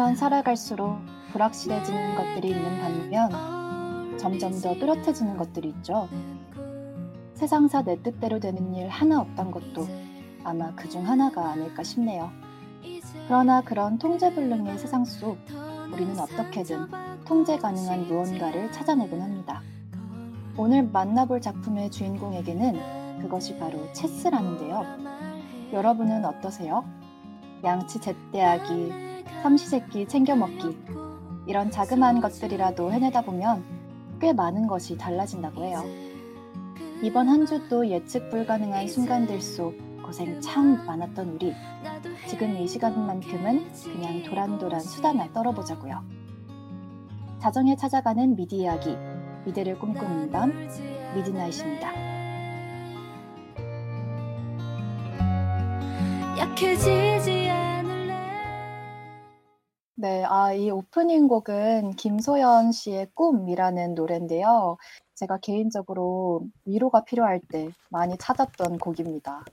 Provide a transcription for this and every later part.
살면 살아갈수록 불확실해지는 것들이 있는 반면 점점 더 뚜렷해지는 것들이 있죠. 세상사 내 뜻대로 되는 일 하나 없단 것도 아마 그 중 하나가 아닐까 싶네요. 그러나 그런 통제불능의 세상 속 우리는 어떻게든 통제 가능한 무언가를 찾아내곤 합니다. 오늘 만나볼 작품의 주인공에게는 그것이 바로 체스라는데요. 여러분은 어떠세요? 양치 제때하기, 삼시세끼 챙겨 먹기, 이런 자그마한 것들이라도 해내다 보면 꽤 많은 것이 달라진다고 해요. 이번 한 주도 예측 불가능한 순간들 속 고생 참 많았던 우리. 지금 이 시간만큼은 그냥 도란도란 수다나 떨어보자고요. 자정에 찾아가는 미디 이야기, 미드를 꿈꾸는 밤, 미드나잇입니다. 약해지지 네, 아, 이 오프닝 곡은 김소연 씨의 꿈이라는 노래인데요. 제가 개인적으로 위로가 필요할 때 많이 찾았던 곡입니다.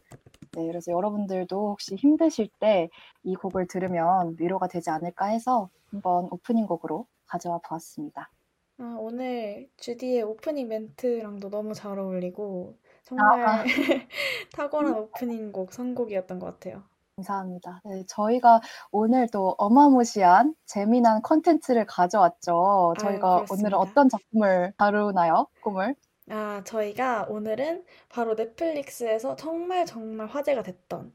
네, 그래서 여러분들도 혹시 힘드실 때 이 곡을 들으면 위로가 되지 않을까 해서 한번 오프닝 곡으로 가져와 보았습니다. 아, 오늘 주디의 오프닝 멘트랑도 너무 잘 어울리고 정말 아, 아. 탁월한 오프닝 곡 선곡이었던 것 같아요. 감사합니다. 네, 저희가 오늘 또 어마무시한 재미난 컨텐츠를 가져왔죠. 저희가 아유, 오늘은 어떤 작품을 다루나요? 꾸물? 아, 저희가 오늘은 바로 넷플릭스에서 정말 정말 화제가 됐던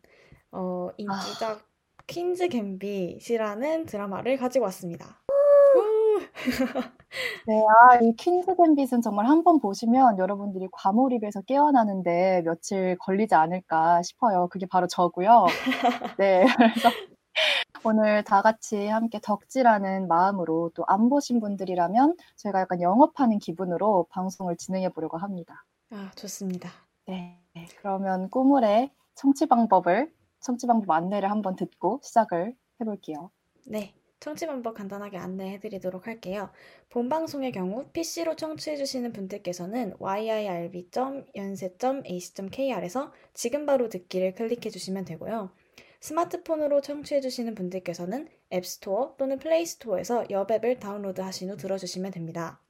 어, 인기작 아. 퀸즈 갬빗이라는 드라마를 가지고 왔습니다. 네, 아, 이 퀸즈 갬빗은 정말 한번 보시면 여러분들이 과몰입에서 깨어나는데 며칠 걸리지 않을까 싶어요. 그게 바로 저고요. 네, 그래서 오늘 다 같이 함께 덕질하는 마음으로 또 안 보신 분들이라면 저희가 약간 영업하는 기분으로 방송을 진행해 보려고 합니다. 아, 좋습니다. 네, 그러면 꾸물의 청취 방법을 청취 방법 안내를 한번 듣고 시작을 해볼게요. 네. 청취 방법 간단하게 안내해 드리도록 할게요. 본 방송의 경우 PC로 청취해 주시는 분들께서는 yirb.yonsei.ac.kr에서 지금 바로 듣기를 클릭해 주시면 되고요. 스마트폰으로 청취해 주시는 분들께서는 앱스토어 또는 플레이스토어에서 엽 앱을 다운로드 하신 후 들어주시면 됩니다.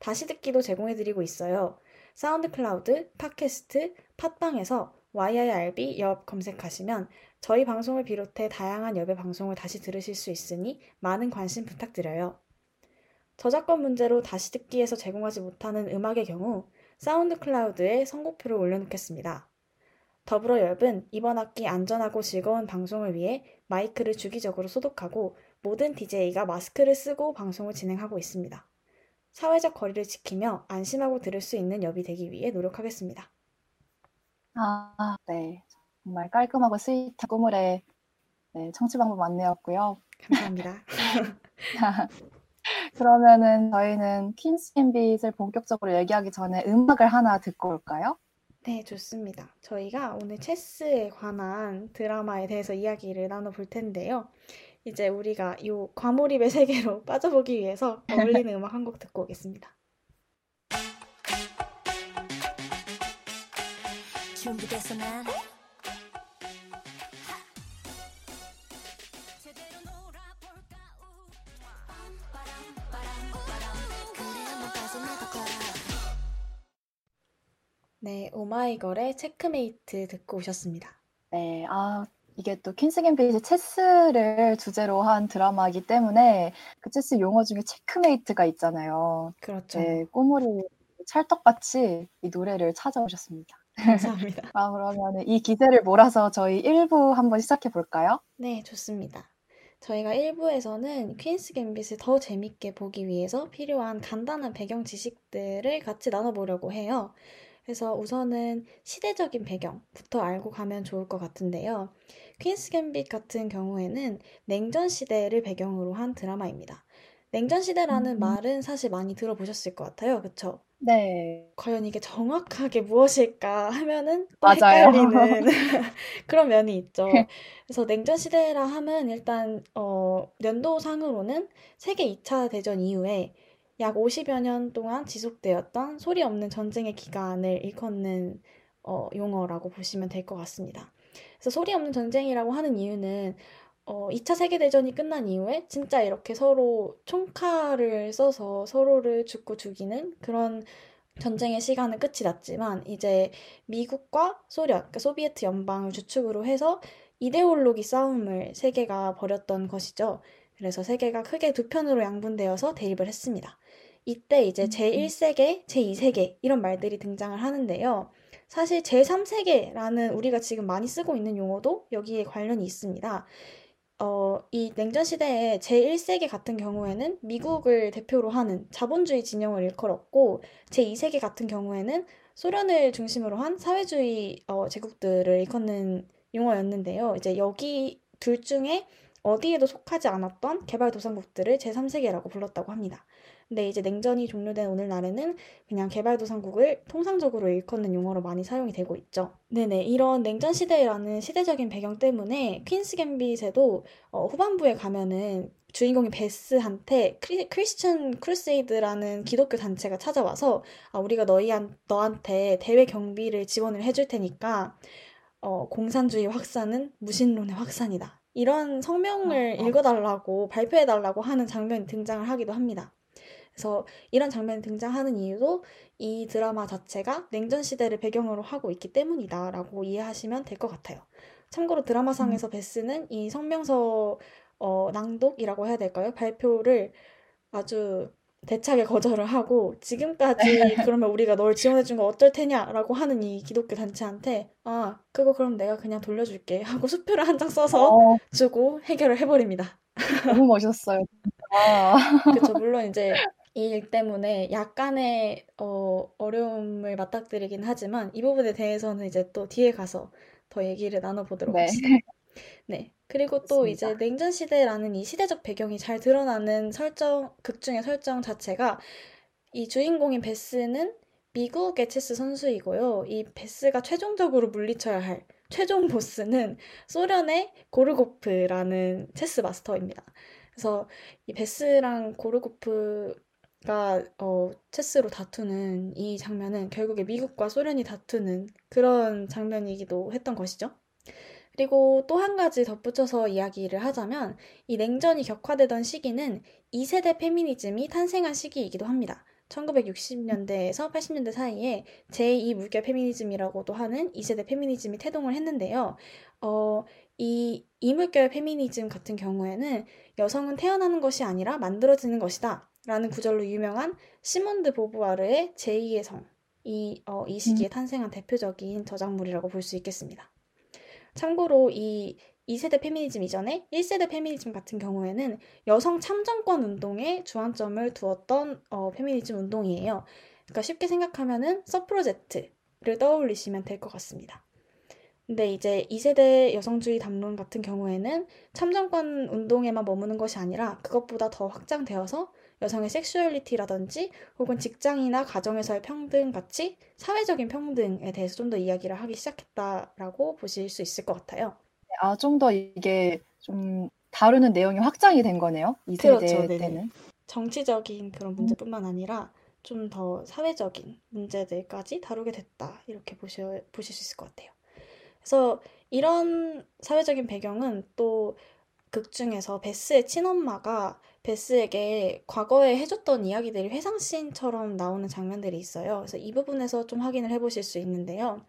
다시 듣기도 제공해 드리고 있어요. 사운드 클라우드, 팟캐스트, 팟빵에서 YIRB 엽 검색하시면 저희 방송을 비롯해 다양한 엽의 방송을 다시 들으실 수 있으니 많은 관심 부탁드려요. 저작권 문제로 다시 듣기에서 제공하지 못하는 음악의 경우 사운드 클라우드에 선곡표를 올려놓겠습니다. 더불어 엽은 이번 학기 안전하고 즐거운 방송을 위해 마이크를 주기적으로 소독하고 모든 DJ가 마스크를 쓰고 방송을 진행하고 있습니다. 사회적 거리를 지키며 안심하고 들을 수 있는 엽이 되기 위해 노력하겠습니다. 아, 네. 정말 깔끔하고 스윗한 꾸물의 네, 청취 방법 안내였고요. 감사합니다. 그러면은 저희는 퀸스 갬빗을 본격적으로 얘기하기 전에 음악을 하나 듣고 올까요? 네, 좋습니다. 저희가 오늘 체스에 관한 드라마에 대해서 이야기를 나눠볼 텐데요. 이제 우리가 이 과몰입의 세계로 빠져보기 위해서 어울리는 음악 한 곡 듣고 오겠습니다. 준비됐어 난 네, 오마이걸의 체크메이트 듣고 오셨습니다. 네, 아, 이게 또 퀸스 갬빗이 체스를 주제로 한 드라마이기 때문에 그 체스 용어 중에 checkmate가 있잖아요. 그렇죠. 네, 꾸물이 찰떡같이 이 노래를 찾아오셨습니다. 감사합니다. 아, 그러면 이 기세를 몰아서 저희 1부 한번 시작해 볼까요? 네, 좋습니다. 저희가 1부에서는 퀸스 갬빗을 더 재밌게 보기 위해서 필요한 간단한 배경 지식들을 같이 나눠보려고 해요. 그래서 우선은 시대적인 배경부터 알고 가면 좋을 것 같은데요. 퀸스 갬빗 같은 경우에는 냉전 시대를 배경으로 한 드라마입니다. 냉전 시대라는 음. 말은 사실 많이 들어보셨을 것 같아요. 그쵸? 네. 과연 이게 정확하게 무엇일까 하면은 또 맞아요. 헷갈리는 그런 면이 있죠. 그래서 냉전 시대라 하면 일단 어 연도상으로는 세계 2차 대전 이후에 약 50여 년 동안 지속되었던 소리 없는 전쟁의 기간을 일컫는 어, 용어라고 보시면 될 것 같습니다. 그래서 소리 없는 전쟁이라고 하는 이유는 어, 2차 세계대전이 끝난 이후에 진짜 이렇게 서로 총칼을 써서 서로를 죽고 죽이는 그런 전쟁의 시간은 끝이 났지만 이제 미국과 소련, 그러니까 소비에트 연방을 주축으로 해서 이데올로기 싸움을 세계가 벌였던 것이죠. 그래서 세계가 크게 두 편으로 양분되어서 대립을 했습니다. 이때 이제 제1세계, 제2세계 이런 말들이 등장을 하는데요. 사실 제3세계라는 우리가 지금 많이 쓰고 있는 용어도 여기에 관련이 있습니다. 어, 이 냉전 시대에 제1세계 같은 경우에는 미국을 대표로 하는 자본주의 진영을 일컬었고 제2세계 같은 경우에는 소련을 중심으로 한 사회주의 어, 제국들을 일컫는 용어였는데요. 이제 여기 둘 중에 어디에도 속하지 않았던 개발도상국들을 제3세계라고 불렀다고 합니다. 근데 이제 냉전이 종료된 오늘날에는 그냥 개발도상국을 통상적으로 일컫는 용어로 많이 사용이 되고 있죠. 네네, 이런 냉전 시대라는 시대적인 배경 때문에 퀸스 갬빗에도 어, 후반부에 가면은 주인공인 베스한테 크리, 크리스천 크루세이드라는 기독교 단체가 찾아와서 아, 우리가 너희한, 너한테 대회 경비를 지원을 해줄 테니까 어, 공산주의 확산은 무신론의 확산이다. 이런 성명을 어, 어. 읽어달라고 발표해달라고 하는 장면이 등장을 하기도 합니다. 그래서 이런 장면이 등장하는 이유도 이 드라마 자체가 냉전 시대를 배경으로 하고 있기 때문이다라고 이해하시면 될 것 같아요. 참고로 드라마상에서 음. 베스는 이 성명서 어, 낭독이라고 해야 될까요? 발표를 아주 대차게 거절을 하고 지금까지 네. 그러면 우리가 널 지원해준 거 어떨 테냐라고 하는 이 기독교 단체한테 아 그거 그럼 내가 그냥 돌려줄게 하고 수표를 한 장 써서 어. 주고 해결을 해버립니다. 너무 멋있었어요. 그렇죠. 물론 이제 이 일 때문에 약간의 어, 어려움을 맞닥뜨리긴 하지만 이 부분에 대해서는 이제 또 뒤에 가서 더 얘기를 나눠보도록 네. 합시다. 네. 그리고 또 맞습니다. 이제 냉전 시대라는 이 시대적 배경이 잘 드러나는 설정, 극 중의 설정 자체가 이 주인공인 베스는 미국의 체스 선수이고요. 이 베스가 최종적으로 물리쳐야 할 최종 보스는 소련의 고르고프라는 체스 마스터입니다. 그래서 이 베스랑 고르고프 가 어, 체스로 다투는 이 장면은 결국에 미국과 소련이 다투는 그런 장면이기도 했던 것이죠. 그리고 또 한 가지 덧붙여서 이야기를 하자면 이 냉전이 격화되던 시기는 2세대 페미니즘이 탄생한 시기이기도 합니다. 1960년대에서 80년대 사이에 제2 물결 페미니즘이라고도 하는 2세대 페미니즘이 태동을 했는데요. 어, 이 이물결 페미니즘 같은 경우에는 여성은 태어나는 것이 아니라 만들어지는 것이다. 라는 구절로 유명한 시몬드 보부아르의 제2의 성. 이, 어, 이 시기에 음. 탄생한 대표적인 저작물이라고 볼 수 있겠습니다. 참고로 이 2세대 페미니즘 이전에 1세대 페미니즘 같은 경우에는 여성 참정권 운동에 주안점을 두었던 어, 페미니즘 운동이에요. 그러니까 쉽게 생각하면은 서프로젝트를 떠올리시면 될 것 같습니다. 근데 이제 2세대 여성주의 담론 같은 경우에는 참정권 운동에만 머무는 것이 아니라 그것보다 더 확장되어서 여성의 섹슈얼리티라든지 혹은 직장이나 가정에서의 평등 같이 사회적인 평등에 대해서 좀 더 이야기를 하기 시작했다라고 보실 수 있을 것 같아요. 아, 좀 더 이게 좀 다루는 내용이 확장이 된 거네요. 2세대 그렇죠, 때는. 정치적인 그런 문제뿐만 아니라 좀 더 사회적인 문제들까지 다루게 됐다. 이렇게 보셔, 보실 수 있을 것 같아요. 그래서 이런 사회적인 배경은 또 극 중에서 베스의 친엄마가 베스에게 과거에 해줬던 이야기들이 회상씬처럼 나오는 장면들이 있어요. 그래서 이 부분에서 좀 확인을 해보실 수 있는데요.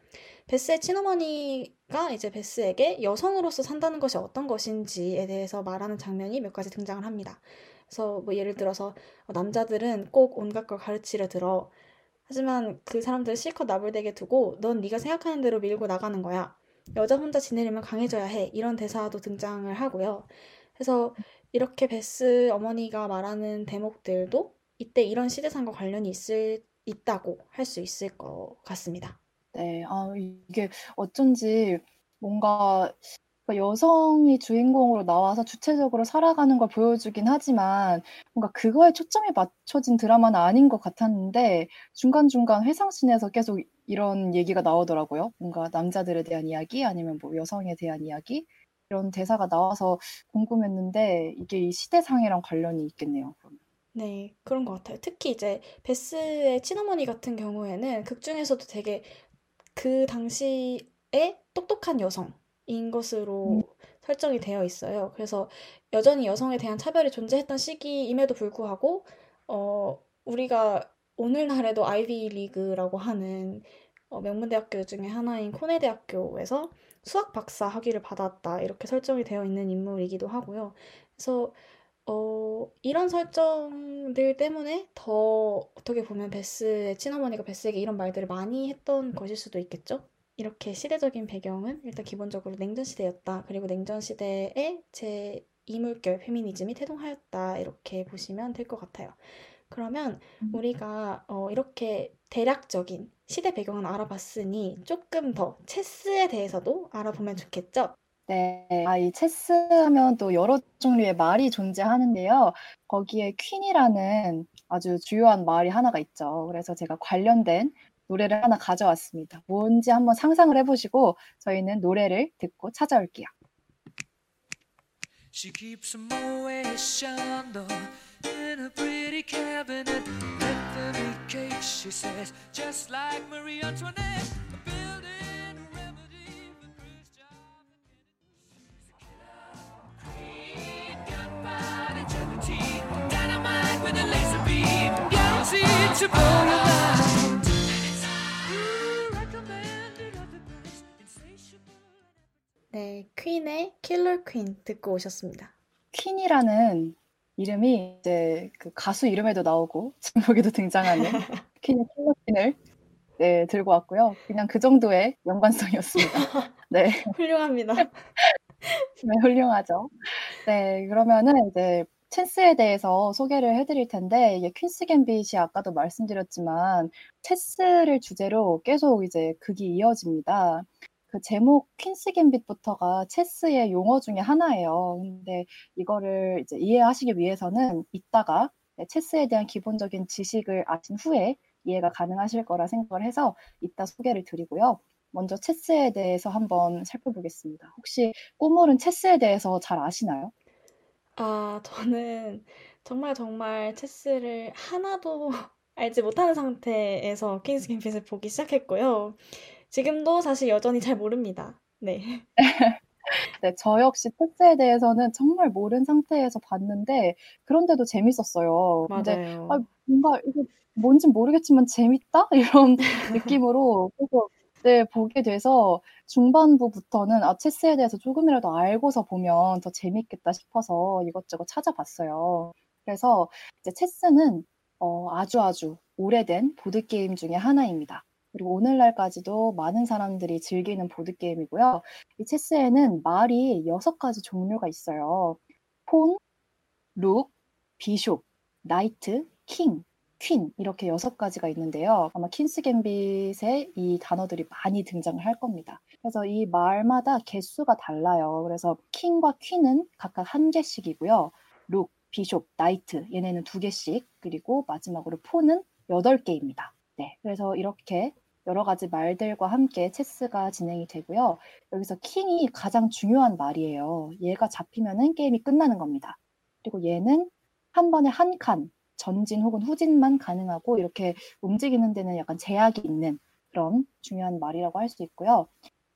베스의 친어머니가 이제 베스에게 여성으로서 산다는 것이 어떤 것인지에 대해서 말하는 장면이 몇 가지 등장을 합니다. 그래서 뭐 예를 들어서 남자들은 꼭 온갖 걸 가르치려 들어. 하지만 그 사람들 실컷 나불대게 두고 넌 네가 생각하는 대로 밀고 나가는 거야. 여자 혼자 지내려면 강해져야 해. 이런 대사도 등장을 하고요. 그래서 이렇게 베스 어머니가 말하는 대목들도 이때 이런 시대상과 관련이 있을, 있다고 할 수 있을 것 같습니다. 네, 아, 이게 어쩐지 뭔가 그러니까 여성이 주인공으로 나와서 주체적으로 살아가는 걸 보여주긴 하지만 뭔가 그거에 초점이 맞춰진 드라마는 아닌 것 같았는데 중간중간 회상씬에서 계속 이런 얘기가 나오더라고요. 뭔가 남자들에 대한 이야기 아니면 뭐 여성에 대한 이야기 이런 대사가 나와서 궁금했는데 이게 이 시대상이랑 관련이 있겠네요. 네, 그런 것 같아요. 특히 이제 베스의 친어머니 같은 경우에는 극 중에서도 되게 그 당시에 똑똑한 여성인 것으로 음. 설정이 되어 있어요. 그래서 여전히 여성에 대한 차별이 존재했던 시기임에도 불구하고 어, 우리가 오늘날에도 아이비 리그라고 하는 어, 명문대학교 중에 하나인 코네대학교에서 수학 박사 학위를 받았다 이렇게 설정이 되어 있는 인물이기도 하고요. 그래서 어, 이런 설정들 때문에 더 어떻게 보면 베스의 친어머니가 베스에게 이런 말들을 많이 했던 것일 수도 있겠죠? 이렇게 시대적인 배경은 일단 기본적으로 냉전 시대였다. 그리고 냉전 시대에 제 이물결 페미니즘이 태동하였다. 이렇게 보시면 될 것 같아요. 그러면 음. 우리가 어, 이렇게 대략적인 시대 배경은 알아봤으니 조금 더 체스에 대해서도 알아보면 좋겠죠? 네. 아, 이 체스 하면 또 여러 종류의 말이 존재하는데요. 거기에 퀸이라는 아주 주요한 말이 하나가 있죠. 그래서 제가 관련된 노래를 하나 가져왔습니다. 뭔지 한번 상상을 해보시고 저희는 노래를 듣고 찾아올게요. She keeps a Moet Chandon in a pretty cabinet. Cake, she says, just like Marie Antoinette. To best, insatiable. 네, 퀸의 킬러 퀸 듣고 오셨습니다. 퀸이라는 이름이 이제 그 가수 이름에도 나오고 제목에도 등장하는 퀸의 킬러 퀸을 네, 들고 왔고요. 그냥 그 정도의 연관성이었습니다. 네. 훌륭합니다. 네, 훌륭하죠. 네, 그러면은 이제 체스에 대해서 소개를 해드릴 텐데, 이게 퀸스 갬빗이 아까도 말씀드렸지만, 체스를 주제로 계속 이제 극이 이어집니다. 그 제목 퀸스 갬빗부터가 체스의 용어 중에 하나예요. 근데 이거를 이제 이해하시기 위해서는 이따가 네, 체스에 대한 기본적인 지식을 아신 후에 이해가 가능하실 거라 생각을 해서 이따 소개를 드리고요. 먼저 체스에 대해서 한번 살펴보겠습니다. 혹시 꼬물은 체스에 대해서 잘 아시나요? 아, 저는 정말 정말 체스를 하나도 알지 못하는 상태에서 퀸스 갬빗을 보기 시작했고요. 지금도 사실 여전히 잘 모릅니다. 네. 네, 저 역시 체스에 대해서는 정말 모르는 상태에서 봤는데, 그런데도 재밌었어요. 근데 아. 뭔가 이게 뭔지 모르겠지만 재밌다? 이런 느낌으로 계속 네, 보게 돼서 중반부부터는 아, 체스에 대해서 조금이라도 알고서 보면 더 재밌겠다 싶어서 이것저것 찾아봤어요. 그래서 이제 체스는 어, 아주 아주 오래된 보드 게임 중에 하나입니다. 그리고 오늘날까지도 많은 사람들이 즐기는 보드게임이고요. 이 체스에는 말이 여섯 가지 종류가 있어요. pawn, rook, bishop, 나이트, 킹, 퀸 이렇게 여섯 가지가 있는데요. 아마 퀸스 갬빗에 이 단어들이 많이 등장을 할 겁니다. 그래서 이 말마다 개수가 달라요. 그래서 킹과 퀸은 각각 한 개씩이고요. 룩, 비숍, 나이트 얘네는 두 개씩 그리고 마지막으로 폰은 여덟 개입니다. 네, 그래서 이렇게 여러 가지 말들과 함께 체스가 진행이 되고요. 여기서 킹이 가장 중요한 말이에요. 얘가 잡히면은 게임이 끝나는 겁니다. 그리고 얘는 한 번에 한 칸, 전진 혹은 후진만 가능하고 이렇게 움직이는 데는 약간 제약이 있는 그런 중요한 말이라고 할 수 있고요.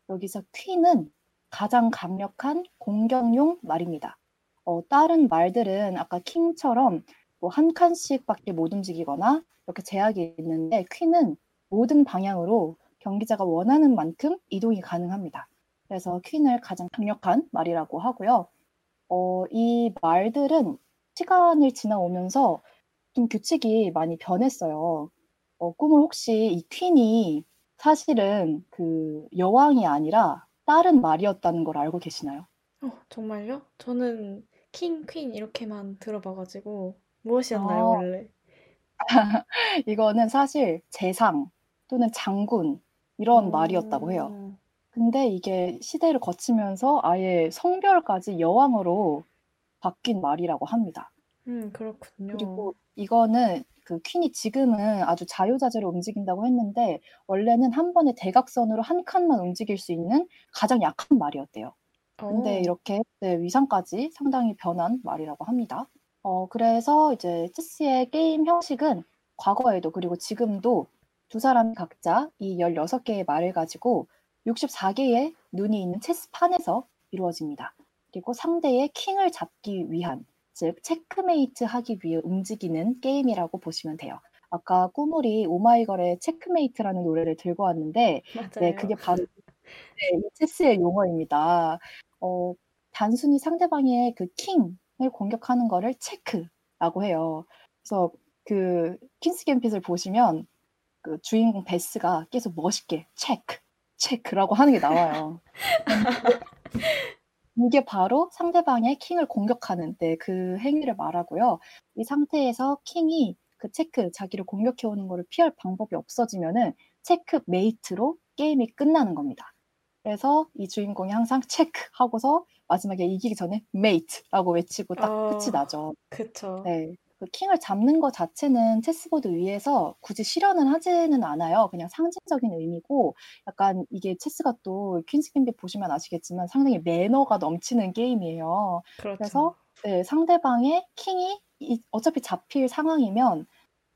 여기서 퀸은 가장 강력한 공격용 말입니다. 어, 다른 말들은 아까 킹처럼 뭐 한 칸씩밖에 못 움직이거나 이렇게 제약이 있는데 퀸은 모든 방향으로 경기자가 원하는 만큼 이동이 가능합니다. 그래서 퀸을 가장 강력한 말이라고 하고요. 어, 이 말들은 시간을 지나오면서 좀 규칙이 많이 변했어요. 어, 꿈을 혹시 이 퀸이 사실은 그 여왕이 아니라 다른 말이었다는 걸 알고 계시나요? 어, 정말요? 저는 킹, 퀸 이렇게만 들어봐가지고 무엇이었나요, 아, 원래? 이거는 사실 재상 또는 장군 이런 말이었다고 해요. 어, 근데 이게 시대를 거치면서 아예 성별까지 여왕으로 바뀐 말이라고 합니다. 음, 그렇군요. 그리고 이거는 그 퀸이 지금은 아주 자유자재로 움직인다고 했는데 원래는 한 번에 대각선으로 한 칸만 움직일 수 있는 가장 약한 말이었대요. 근데 어, 이렇게 네, 위상까지 상당히 변한 말이라고 합니다. 어, 그래서 이제 체스의 게임 형식은 과거에도 그리고 지금도 두 사람이 각자 이 16개의 말을 가지고 64개의 눈이 있는 체스판에서 이루어집니다. 그리고 상대의 킹을 잡기 위한, 즉 체크메이트 하기 위해 움직이는 게임이라고 보시면 돼요. 아까 꾸물이 오마이걸의 Checkmate라는 노래를 들고 왔는데 맞아요. 네, 그게 바로 네, 이 체스의 용어입니다. 어, 단순히 상대방의 그 킹을 공격하는 거를 체크라고 해요. 그래서 그 퀸스 갬빗을 보시면 그 주인공 베스가 계속 멋있게 체크, 체크라고 하는 게 나와요. 이게 바로 상대방의 킹을 공격하는 네, 그 행위를 말하고요. 이 상태에서 킹이 그 체크, 자기를 공격해 오는 거를 피할 방법이 없어지면은 checkmate로 게임이 끝나는 겁니다. 그래서 이 주인공이 항상 체크 하고서 마지막에 이기기 전에 mate라고 외치고 딱 어. 끝이 나죠. 그쵸. 네. 그 킹을 잡는 것 자체는 chessboard 위에서 굳이 실현은 하지는 않아요. 그냥 상징적인 의미고 약간 이게 체스가 또 퀸스 갬빗 보시면 아시겠지만 상당히 매너가 넘치는 게임이에요. 그렇죠. 그래서 네, 상대방의 킹이 이- 어차피 잡힐 상황이면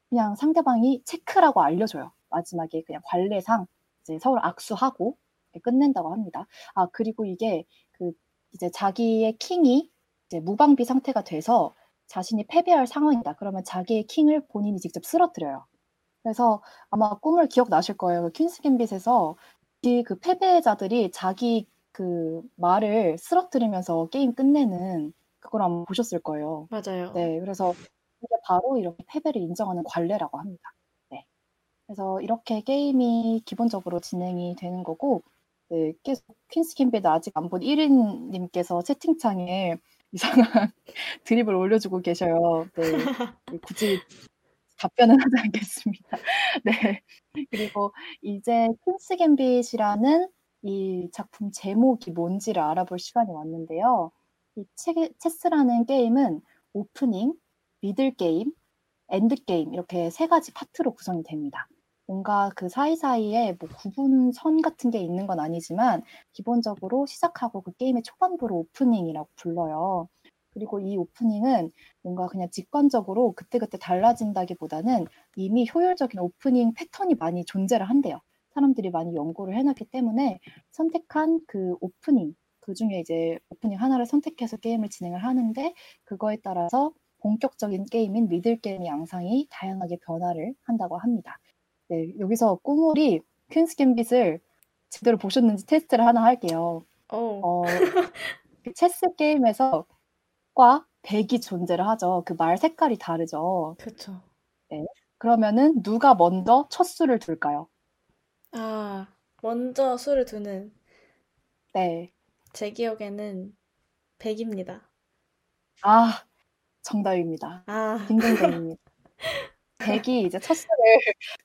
그냥 상대방이 체크라고 알려줘요. 마지막에 그냥 관례상 이제 서로 악수하고 끝낸다고 합니다. 아 그리고 이게 그 이제 자기의 킹이 이제 무방비 상태가 돼서 자신이 패배할 상황이다. 그러면 자기의 킹을 본인이 직접 쓰러뜨려요. 그래서 아마 꿈을 기억나실 거예요. 그 퀸스 갬빗에서 이그 패배자들이 자기 그 말을 쓰러뜨리면서 게임 끝내는 그걸 아마 보셨을 거예요. 맞아요. 네, 그래서 이게 바로 이렇게 패배를 인정하는 관례라고 합니다. 네. 그래서 이렇게 게임이 기본적으로 진행이 되는 거고, 네, 계속 퀸스 갬빗 아직 안 본 1인님께서 채팅창에 이상한 드립을 올려주고 계셔요. 네, 굳이 답변은 하지 않겠습니다. 네. 그리고 이제 퀸스 갬빗이라는 이 작품 제목이 뭔지를 알아볼 시간이 왔는데요. 이 체, 체스라는 게임은 오프닝, middle game, end game 이렇게 세 가지 파트로 구성이 됩니다. 뭔가 그 사이사이에 뭐 구분선 같은 게 있는 건 아니지만 기본적으로 시작하고 그 게임의 초반부를 오프닝이라고 불러요. 그리고 이 오프닝은 뭔가 그냥 직관적으로 그때그때 달라진다기보다는 이미 효율적인 오프닝 패턴이 많이 존재를 한대요. 사람들이 많이 연구를 해놨기 때문에 선택한 그 오프닝, 그 중에 이제 오프닝 하나를 선택해서 게임을 진행을 하는데 그거에 따라서 본격적인 게임인 미들 게임의 양상이 다양하게 변화를 한다고 합니다. 네, 여기서 꾸물이 퀸스 갬빗을 제대로 보셨는지 테스트를 하나 할게요. 어, 어, 그 체스 게임에서 과 백이 존재를 하죠. 그 말 색깔이 다르죠. 그쵸. 그러면은 누가 먼저 첫 수를 둘까요? 아, 먼저 수를 두는 네. 제 기억에는 100입니다. 아, 정답입니다. 아, 딩동댕입니다. 백이 이제 첫 수를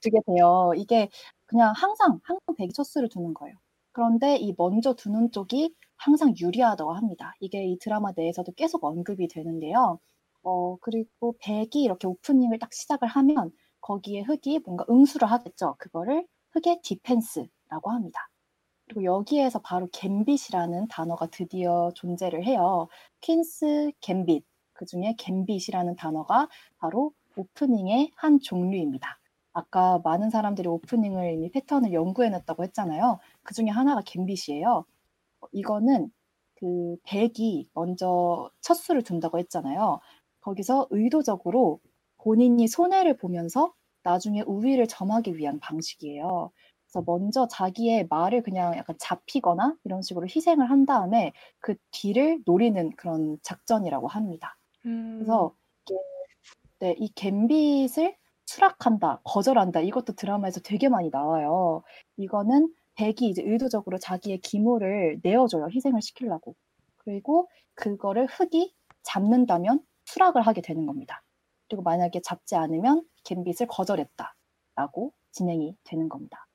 두게 돼요. 이게 그냥 항상 항상 백이 첫 수를 두는 거예요. 그런데 이 먼저 두는 쪽이 항상 유리하다고 합니다. 이게 이 드라마 내에서도 계속 언급이 되는데요. 어, 그리고 백이 이렇게 오프닝을 딱 시작을 하면 거기에 흑이 뭔가 응수를 하겠죠. 그거를 흑의 defense라고 합니다. 그리고 여기에서 바로 gambit이라는 단어가 드디어 존재를 해요. 퀸스 갬빗. 그 중에 gambit이라는 단어가 바로 오프닝의 한 종류입니다. 아까 많은 사람들이 오프닝을 이미 패턴을 연구해냈다고 했잖아요. 그 중에 하나가 갬빗이에요. 어, 이거는 그 백이 먼저 첫 수를 둔다고 했잖아요. 거기서 의도적으로 본인이 손해를 보면서 나중에 우위를 점하기 위한 방식이에요. 그래서 먼저 자기의 말을 그냥 약간 잡히거나 이런 식으로 희생을 한 다음에 그 뒤를 노리는 그런 작전이라고 합니다. 음, 그래서 이게 네, 이 갬빗을 수락한다, 거절한다 이것도 드라마에서 되게 많이 나와요. 이거는 백이 이제 의도적으로 자기의 기물을 내어줘요, 희생을 시키려고. 그리고 그거를 흑이 잡는다면 수락을 하게 되는 겁니다. 그리고 만약에 잡지 않으면 갬빗을 거절했다라고 진행이 되는 겁니다.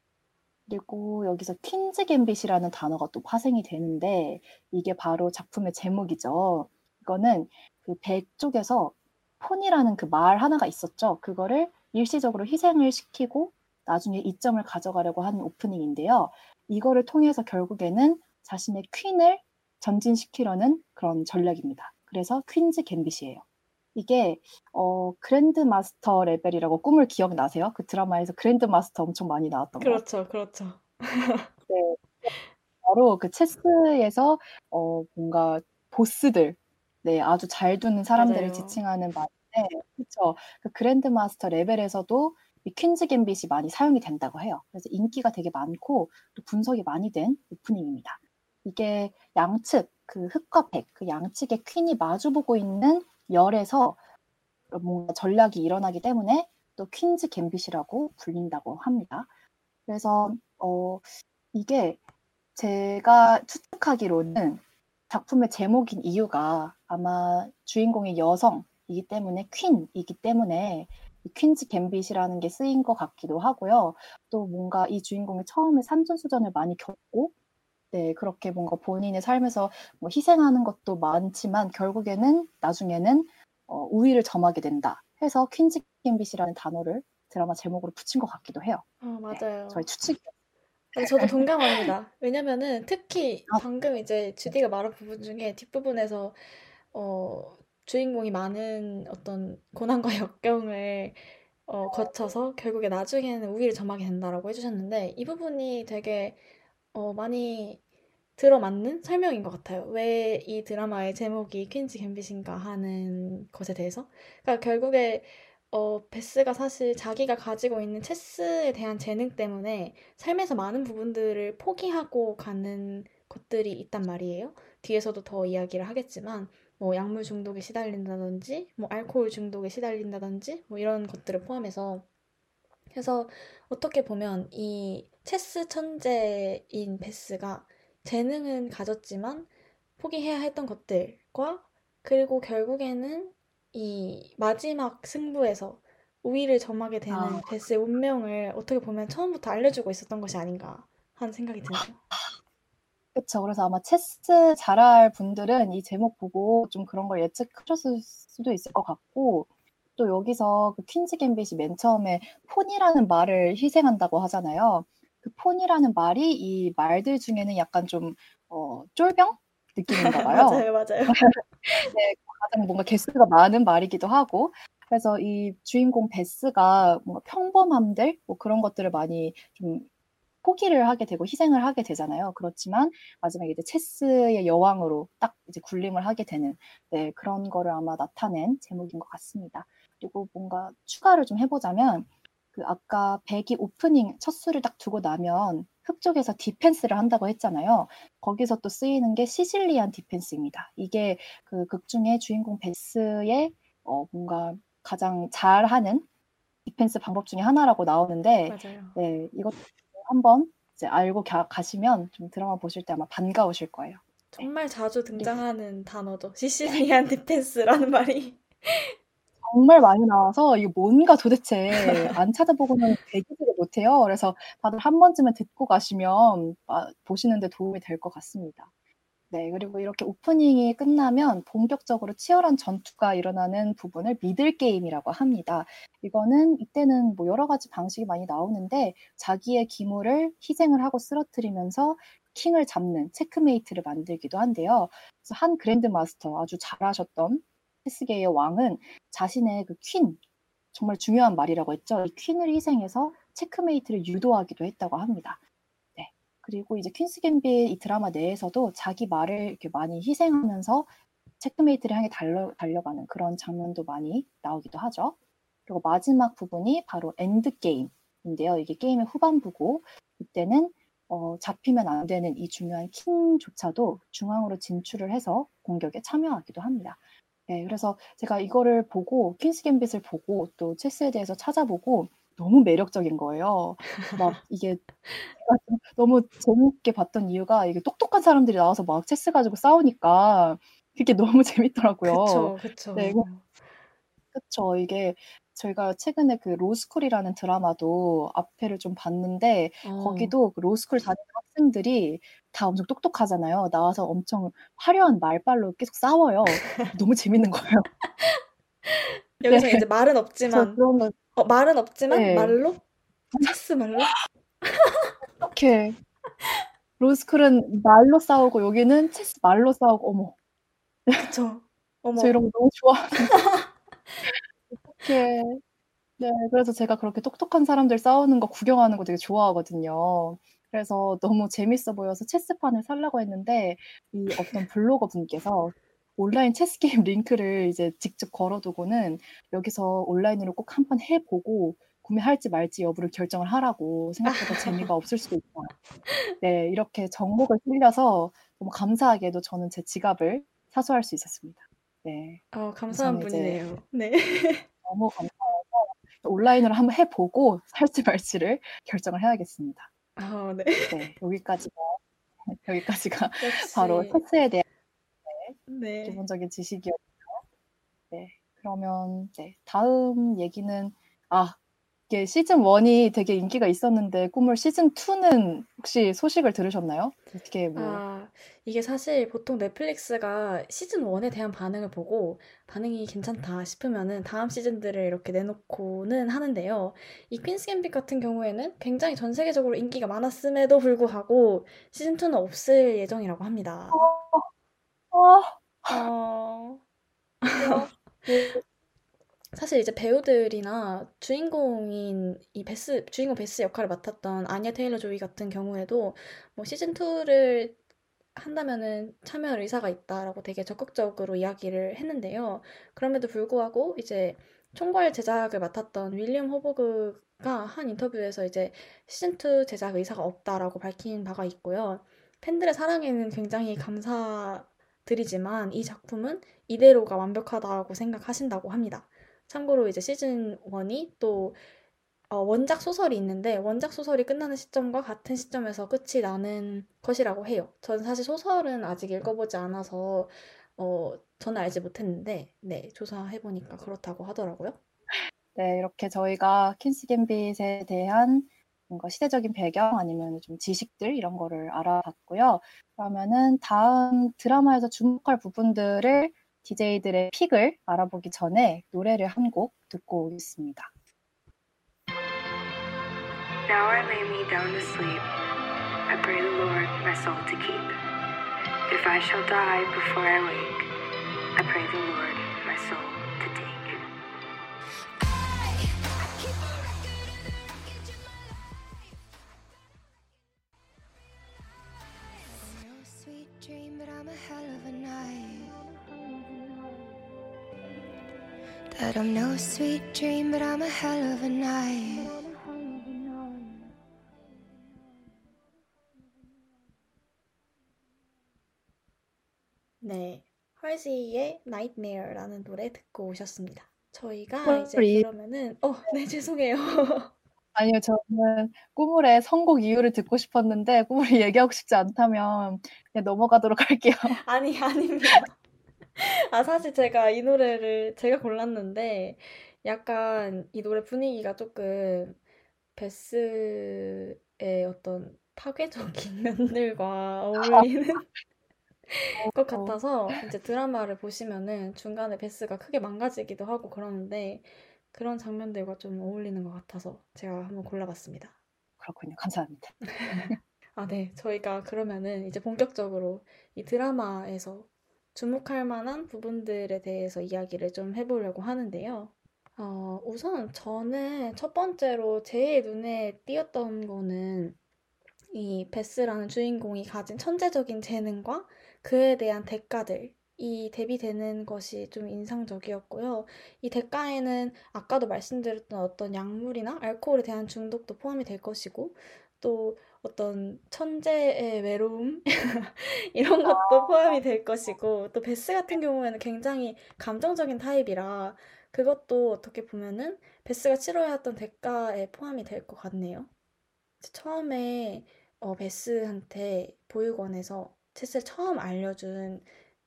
그리고 여기서 퀸즈 갬빗이라는 단어가 또 파생이 되는데 이게 바로 작품의 제목이죠. 이거는 그 백 쪽에서 pawn이라는 그 말 하나가 있었죠. 그거를 일시적으로 희생을 시키고 나중에 이점을 가져가려고 하는 오프닝인데요. 이거를 통해서 결국에는 자신의 퀸을 전진시키려는 그런 전략입니다. 그래서 퀸즈 갬빗이에요. 이게 어, grand master 레벨이라고 꾸물 기억나세요? 그 드라마에서 grand master 엄청 많이 나왔던 거. 그렇죠, 그렇죠. 네. 바로 그 체스에서 어, 뭔가 보스들, 네, 아주 잘 두는 사람들을 맞아요. 지칭하는 말인데, 그쵸. 그 그랜드 마스터 레벨에서도 이 퀸즈 갬빗이 많이 사용이 된다고 해요. 그래서 인기가 되게 많고 또 분석이 많이 된 오프닝입니다. 이게 양측, 그 흑과 백, 그 양측의 퀸이 마주보고 있는 열에서 뭔가 전략이 일어나기 때문에 또 퀸즈 갬빗이라고 불린다고 합니다. 그래서 어, 이게 제가 추측하기로는 작품의 제목인 이유가 아마 주인공이 여성이기 때문에 퀸이기 때문에 이 퀸즈 갬빗이라는 게 쓰인 것 같기도 하고요. 또 뭔가 이 주인공이 처음에 산전수전을 많이 겪고 네, 그렇게 뭔가 본인의 삶에서 뭐 희생하는 것도 많지만 결국에는 나중에는 어, 우위를 점하게 된다 해서 퀸즈 갬빗이라는 단어를 드라마 제목으로 붙인 것 같기도 해요. 아, 맞아요. 저희 추측이 네, 저도 동감합니다. 왜냐면은 특히 아. 방금 이제 주디가 말한 부분 중에 뒷부분에서 어, 주인공이 많은 어떤 고난과 역경을 어, 거쳐서 결국에 나중에는 우위를 점하게 된다라고 해주셨는데 이 부분이 되게 어, 많이 들어맞는 설명인 것 같아요. 왜 이 드라마의 제목이 퀸즈 갬빗인가 하는 것에 대해서. 그러니까 결국에 어, 베스가 사실 자기가 가지고 있는 체스에 대한 재능 때문에 삶에서 많은 부분들을 포기하고 가는 것들이 있단 말이에요. 뒤에서도 더 이야기를 하겠지만, 뭐 약물 중독에 시달린다든지, 뭐 알코올 중독에 시달린다든지, 뭐 이런 것들을 포함해서. 그래서 어떻게 보면 이 체스 천재인 베스가 재능은 가졌지만 포기해야 했던 것들과 그리고 결국에는 이 마지막 승부에서 우위를 점하게 되는 아. 베스의 운명을 어떻게 보면 처음부터 알려주고 있었던 것이 아닌가 하는 생각이 드네요. 그쵸. 그래서 아마 체스 잘할 분들은 이 제목 보고 좀 그런 걸 예측하셨을 수도 있을 것 같고, 또 여기서 그 퀸즈 갬빗이 맨 처음에 폰이라는 말을 희생한다고 하잖아요. 그 폰이라는 말이 이 말들 중에는 약간 좀, 어, 쫄병? 느낌인가 봐요. 맞아요, 맞아요. 네, 가장 뭔가 개수가 많은 말이기도 하고, 그래서 이 주인공 베스가 뭔가 평범함들, 뭐 그런 것들을 많이 좀 포기를 하게 되고 희생을 하게 되잖아요. 그렇지만 마지막에 이제 체스의 여왕으로 딱 이제 군림을 하게 되는 네, 그런 거를 아마 나타낸 제목인 것 같습니다. 그리고 뭔가 추가를 좀 해보자면 그 아까 백이 오프닝 첫 수를 딱 두고 나면 흑 쪽에서 defense를 한다고 했잖아요. 거기서 또 쓰이는 게 Sicilian defense입니다. 이게 그 극 중에 주인공 베스의 어, 뭔가 가장 잘하는 defense 방법 중에 하나라고 나오는데 맞아요. 네, 이것 한번 이제 알고 가, 가시면 좀 드라마 보실 때 아마 반가우실 거예요. 정말 자주 등장하는 단어죠. Sicilian defense라는 말이. 정말 많이 나와서 이게 뭔가 도대체 안 찾아보고는 되기지를 못해요. 그래서 다들 한 번쯤은 듣고 가시면 아, 보시는데 도움이 될 것 같습니다. 네, 그리고 이렇게 오프닝이 끝나면 본격적으로 치열한 전투가 일어나는 부분을 미들 게임이라고 합니다. 이거는 이때는 뭐 여러 가지 방식이 많이 나오는데 자기의 기물을 희생을 하고 쓰러뜨리면서 킹을 잡는 체크메이트를 만들기도 한데요. 그래서 한 grand master 아주 잘하셨던 체스계의 왕은 자신의 그 퀸, 정말 중요한 말이라고 했죠. 이 퀸을 희생해서 checkmate를 유도하기도 했다고 합니다. 네. 그리고 이제 퀸스 갬빗 이 드라마 내에서도 자기 말을 이렇게 많이 희생하면서 checkmate를 향해 달려, 달려가는 그런 장면도 많이 나오기도 하죠. 그리고 마지막 부분이 바로 end game인데요. 이게 게임의 후반부고 이때는 어, 잡히면 안 되는 이 중요한 킹조차도 중앙으로 진출을 해서 공격에 참여하기도 합니다. 네, 그래서 제가 이거를 보고 퀸스 갬빗을 보고 또 체스에 대해서 찾아보고 너무 매력적인 거예요. 막 이게 너무 재밌게 봤던 이유가 이게 똑똑한 사람들이 나와서 막 체스 가지고 싸우니까 그게 너무 재밌더라고요. 그쵸, 그쵸. 네, 그쵸. 이게 저희가 최근에 그 로스쿨이라는 드라마도 앞에를 좀 봤는데 어, 거기도 그 로스쿨 다니는 학생들이 다 엄청 똑똑하잖아요. 나와서 엄청 화려한 말발로 계속 싸워요. 너무 재밌는 거예요. 여기서 네. 이제 말은 없지만, 그런 걸 어, 말은 없지만 네. 말로? 체스 말로? 이렇게 로스쿨은 말로 싸우고 여기는 체스 말로 싸우고 어머 그쵸. 어머. 저 이런 거 너무 좋아하는데 어떡해. 네, 그래서 제가 그렇게 똑똑한 사람들 싸우는 거 구경하는 거 되게 좋아하거든요. 그래서 너무 재밌어 보여서 체스판을 사려고 했는데 이 어떤 블로거 분께서 온라인 체스 게임 링크를 이제 직접 걸어두고는 여기서 온라인으로 꼭 한 번 해보고 구매할지 말지 여부를 결정을 하라고 생각보다 재미가 없을 수도 있다. 네, 이렇게 정목을 흘려서 너무 감사하게도 저는 제 지갑을 사수할 수 있었습니다. 네, 어, 감사한 분이네요. 네. 너무 감사해서 온라인으로 한번 해보고 살지 말지를 결정을 해야겠습니다. 아, 네. 네, 여기까지가 여기까지가 바로 역시 체스에 대한 네. 기본적인 지식이었고요. 네, 그러면 네, 다음 얘기는 아 이게 시즌 1이 되게 인기가 있었는데 꿈을 시즌 2는 혹시 소식을 들으셨나요? 어떻게 뭐 아, 이게 사실 보통 넷플릭스가 시즌 1에 대한 반응을 보고 반응이 괜찮다 싶으면은 다음 시즌들을 이렇게 내놓고는 하는데요. 이 퀸스 갬빗 같은 경우에는 굉장히 전 세계적으로 인기가 많았음에도 불구하고 시즌 2는 없을 예정이라고 합니다. 아, 어, 네, 사실 이제 배우들이나 주인공인 이 베스 주인공 베스 역할을 맡았던 아냐 테일러 조이 같은 경우에도 뭐 시즌 2를 한다면은 참여할 의사가 있다라고 되게 적극적으로 이야기를 했는데요. 그럼에도 불구하고 이제 총괄 제작을 맡았던 윌리엄 호버그가 한 인터뷰에서 이제 시즌 2 제작 의사가 없다라고 밝힌 바가 있고요. 팬들의 사랑에는 굉장히 감사 드리지만 이 작품은 이대로가 완벽하다고 생각하신다고 합니다. 참고로 이제 시즌 1이 또 어, 원작 소설이 있는데 원작 소설이 끝나는 시점과 같은 시점에서 끝이 나는 것이라고 해요. 저는 사실 소설은 아직 읽어보지 않아서 어, 저는 알지 못했는데 네, 조사해 보니까 그렇다고 하더라고요. 네, 이렇게 저희가 퀸스 갬빗에 대한 뭔가 시대적인 배경 아니면 좀 지식들 이런 거를 알아봤고요. 그러면은 다음 드라마에서 주목할 부분들을 DJ들의 픽을 알아보기 전에 노래를 한 곡 듣고 오겠습니다. Now I lay me down to sleep. I pray the Lord my soul to keep. If I shall die before I wake, I pray the Lord my soul but I'm a hell of a night. That I'm no sweet dream, but I'm a hell of a night. 네, halsey의 Nightmare라는 노래 듣고 오셨습니다. 저희가 헐, 이제 이- 그러면은 어, 네, 죄송해요. 아니요, 저는 꾸물의 선곡 이유를 듣고 싶었는데 꾸물이 얘기하고 싶지 않다면 그냥 넘어가도록 할게요. 아니, 아닙니다. 아, 사실 제가 이 노래를 제가 골랐는데 약간 이 노래 분위기가 조금 베스의 어떤 파괴적인 면들과 어울리는 것 같아서 이제 드라마를 보시면은 중간에 베스가 크게 망가지기도 하고 그러는데 그런 장면들과 좀 어울리는 것 같아서 제가 한번 골라봤습니다. 그렇군요. 감사합니다. 아, 네. 저희가 그러면은 이제 본격적으로 이 드라마에서 주목할 만한 부분들에 대해서 이야기를 좀 해보려고 하는데요. 어, 우선 저는 첫 번째로 제일 눈에 띄었던 거는 이 베스라는 주인공이 가진 천재적인 재능과 그에 대한 대가들, 이 대비되는 것이 좀 인상적이었고요. 이 대가에는 아까도 말씀드렸던 어떤 약물이나 알코올에 대한 중독도 포함이 될 것이고, 또 어떤 천재의 외로움 이런 것도 포함이 될 것이고 또 베스 같은 경우에는 굉장히 감정적인 타입이라 그것도 어떻게 보면은 베스가 치러야 했던 대가에 포함이 될 것 같네요. 처음에 어, 베스한테 보육원에서 체스를 처음 알려준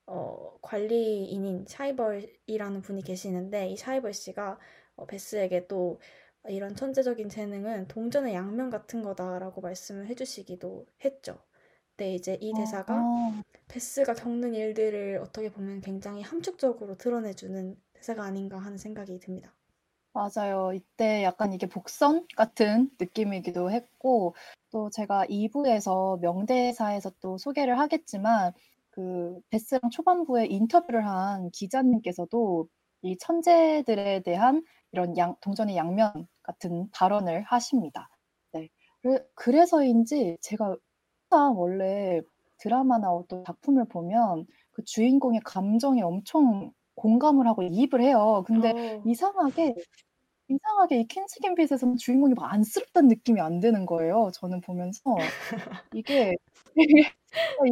어, 관리인인 샤이벌이라는 분이 계시는데 이 샤이벌 씨가 어, 베스에게 또 이런 천재적인 재능은 동전의 양면 같은 거다라고 말씀을 해주시기도 했죠. 근데 이제 이 대사가 어, 베스가 겪는 일들을 어떻게 보면 굉장히 함축적으로 드러내주는 대사가 아닌가 하는 생각이 듭니다. 맞아요. 이때 약간 이게 복선 같은 느낌이기도 했고, 또 제가 2부에서 명대사에서 또 소개를 하겠지만, 그 베스랑 초반부에 인터뷰를 한 기자님께서도 이 천재들에 대한 이런 양, 동전의 양면 같은 발언을 하십니다. 네. 그래, 그래서인지 제가 항상 원래 드라마나 어떤 작품을 보면 그 주인공의 감정에 엄청 공감을 하고 이입을 해요. 근데 어, 이상하게 이상하게 이 퀸스 갬빗에서는 주인공이 막 안쓰럽다는 느낌이 안 드는 거예요. 저는 보면서 이게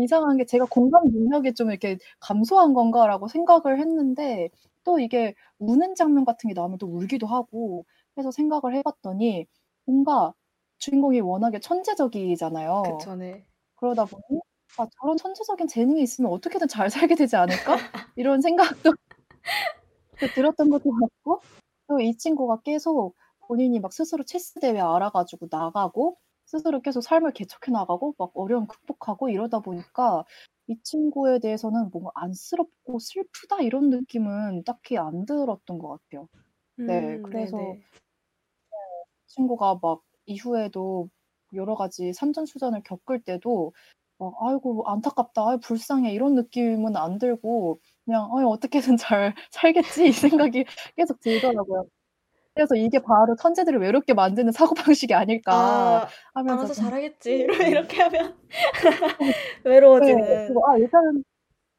이상한 게 제가 공감 능력이 좀 이렇게 감소한 건가라고 생각을 했는데 또 이게 우는 장면 같은 게 나오면 또 울기도 하고 해서 생각을 해봤더니 뭔가 주인공이 워낙에 천재적이잖아요. 그쵸, 네. 그러다 보니 아, 저런 천재적인 재능이 있으면 어떻게든 잘 살게 되지 않을까? 이런 생각도 또 들었던 것도 같고 또 이 친구가 계속 본인이 막 스스로 체스 대회 알아가지고 나가고 스스로 계속 삶을 개척해 나가고 막 어려움 극복하고 이러다 보니까 이 친구에 대해서는 뭔가 안쓰럽고 슬프다 이런 느낌은 딱히 안 들었던 것 같아요. 네, 음, 그래서 네네. 친구가 막 이후에도 여러 가지 산전수전을 겪을 때도 막 아이고 안타깝다, 아이 불쌍해 이런 느낌은 안 들고 그냥 아 어떻게든 잘 살겠지 이 생각이 계속 들더라고요. 그래서 이게 바로 천재들을 외롭게 만드는 사고방식이 아닐까 아, 하면서 알아서 좀 잘하겠지. 네. 이렇게 하면 네, 외로워지는. 그리고 아 일단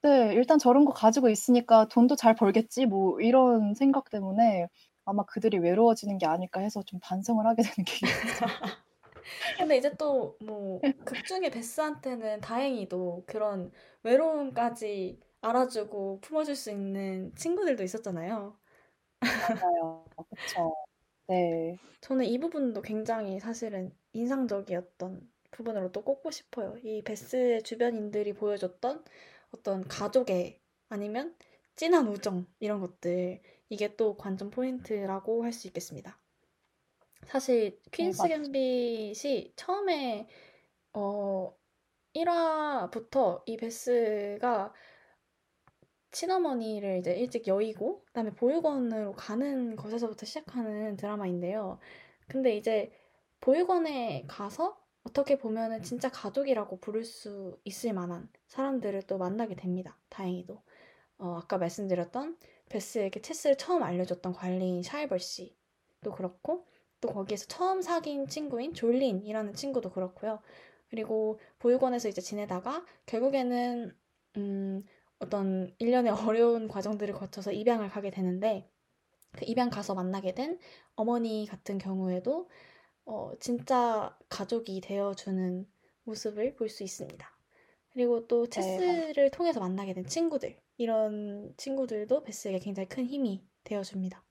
네, 일단 저런 거 가지고 있으니까 돈도 잘 벌겠지 뭐 이런 생각 때문에 아마 그들이 외로워지는 게 아닐까 해서 좀 반성을 하게 되는 게. 근데 이제 또 뭐 극 중에 베스한테는 다행히도 그런 외로움까지 알아주고 품어줄 수 있는 친구들도 있었잖아요. 맞아요. 그쵸. 네. 저는 이 부분도 굉장히 사실은 인상적이었던 부분으로 또 꼽고 싶어요. 이 베스의 주변인들이 보여줬던 어떤 가족의 아니면 진한 우정 이런 것들 이게 또 관전 포인트라고 할 수 있겠습니다. 사실 네, 퀸스 맞, 갬빗이 처음에 어 1화부터 이 베스가 친어머니를 이제 일찍 여의고 그다음에 보육원으로 가는 것에서부터 시작하는 드라마인데요. 근데 이제 보육원에 가서 어떻게 보면은 진짜 가족이라고 부를 수 있을 만한 사람들을 또 만나게 됩니다. 다행히도. 어, 아까 말씀드렸던 베스에게 체스를 처음 알려줬던 관리인 샤이벌 씨도 그렇고 또 거기에서 처음 사귄 친구인 졸린이라는 친구도 그렇고요. 그리고 보육원에서 이제 지내다가 결국에는 음, 어떤 일련의 어려운 과정들을 거쳐서 입양을 가게 되는데 그 입양 가서 만나게 된 어머니 같은 경우에도 어, 진짜 가족이 되어주는 모습을 볼 수 있습니다. 그리고 또 네, 맞, 체스를 통해서 만나게 된 친구들, 이런 친구들도 베스에게 굉장히 큰 힘이 되어줍니다.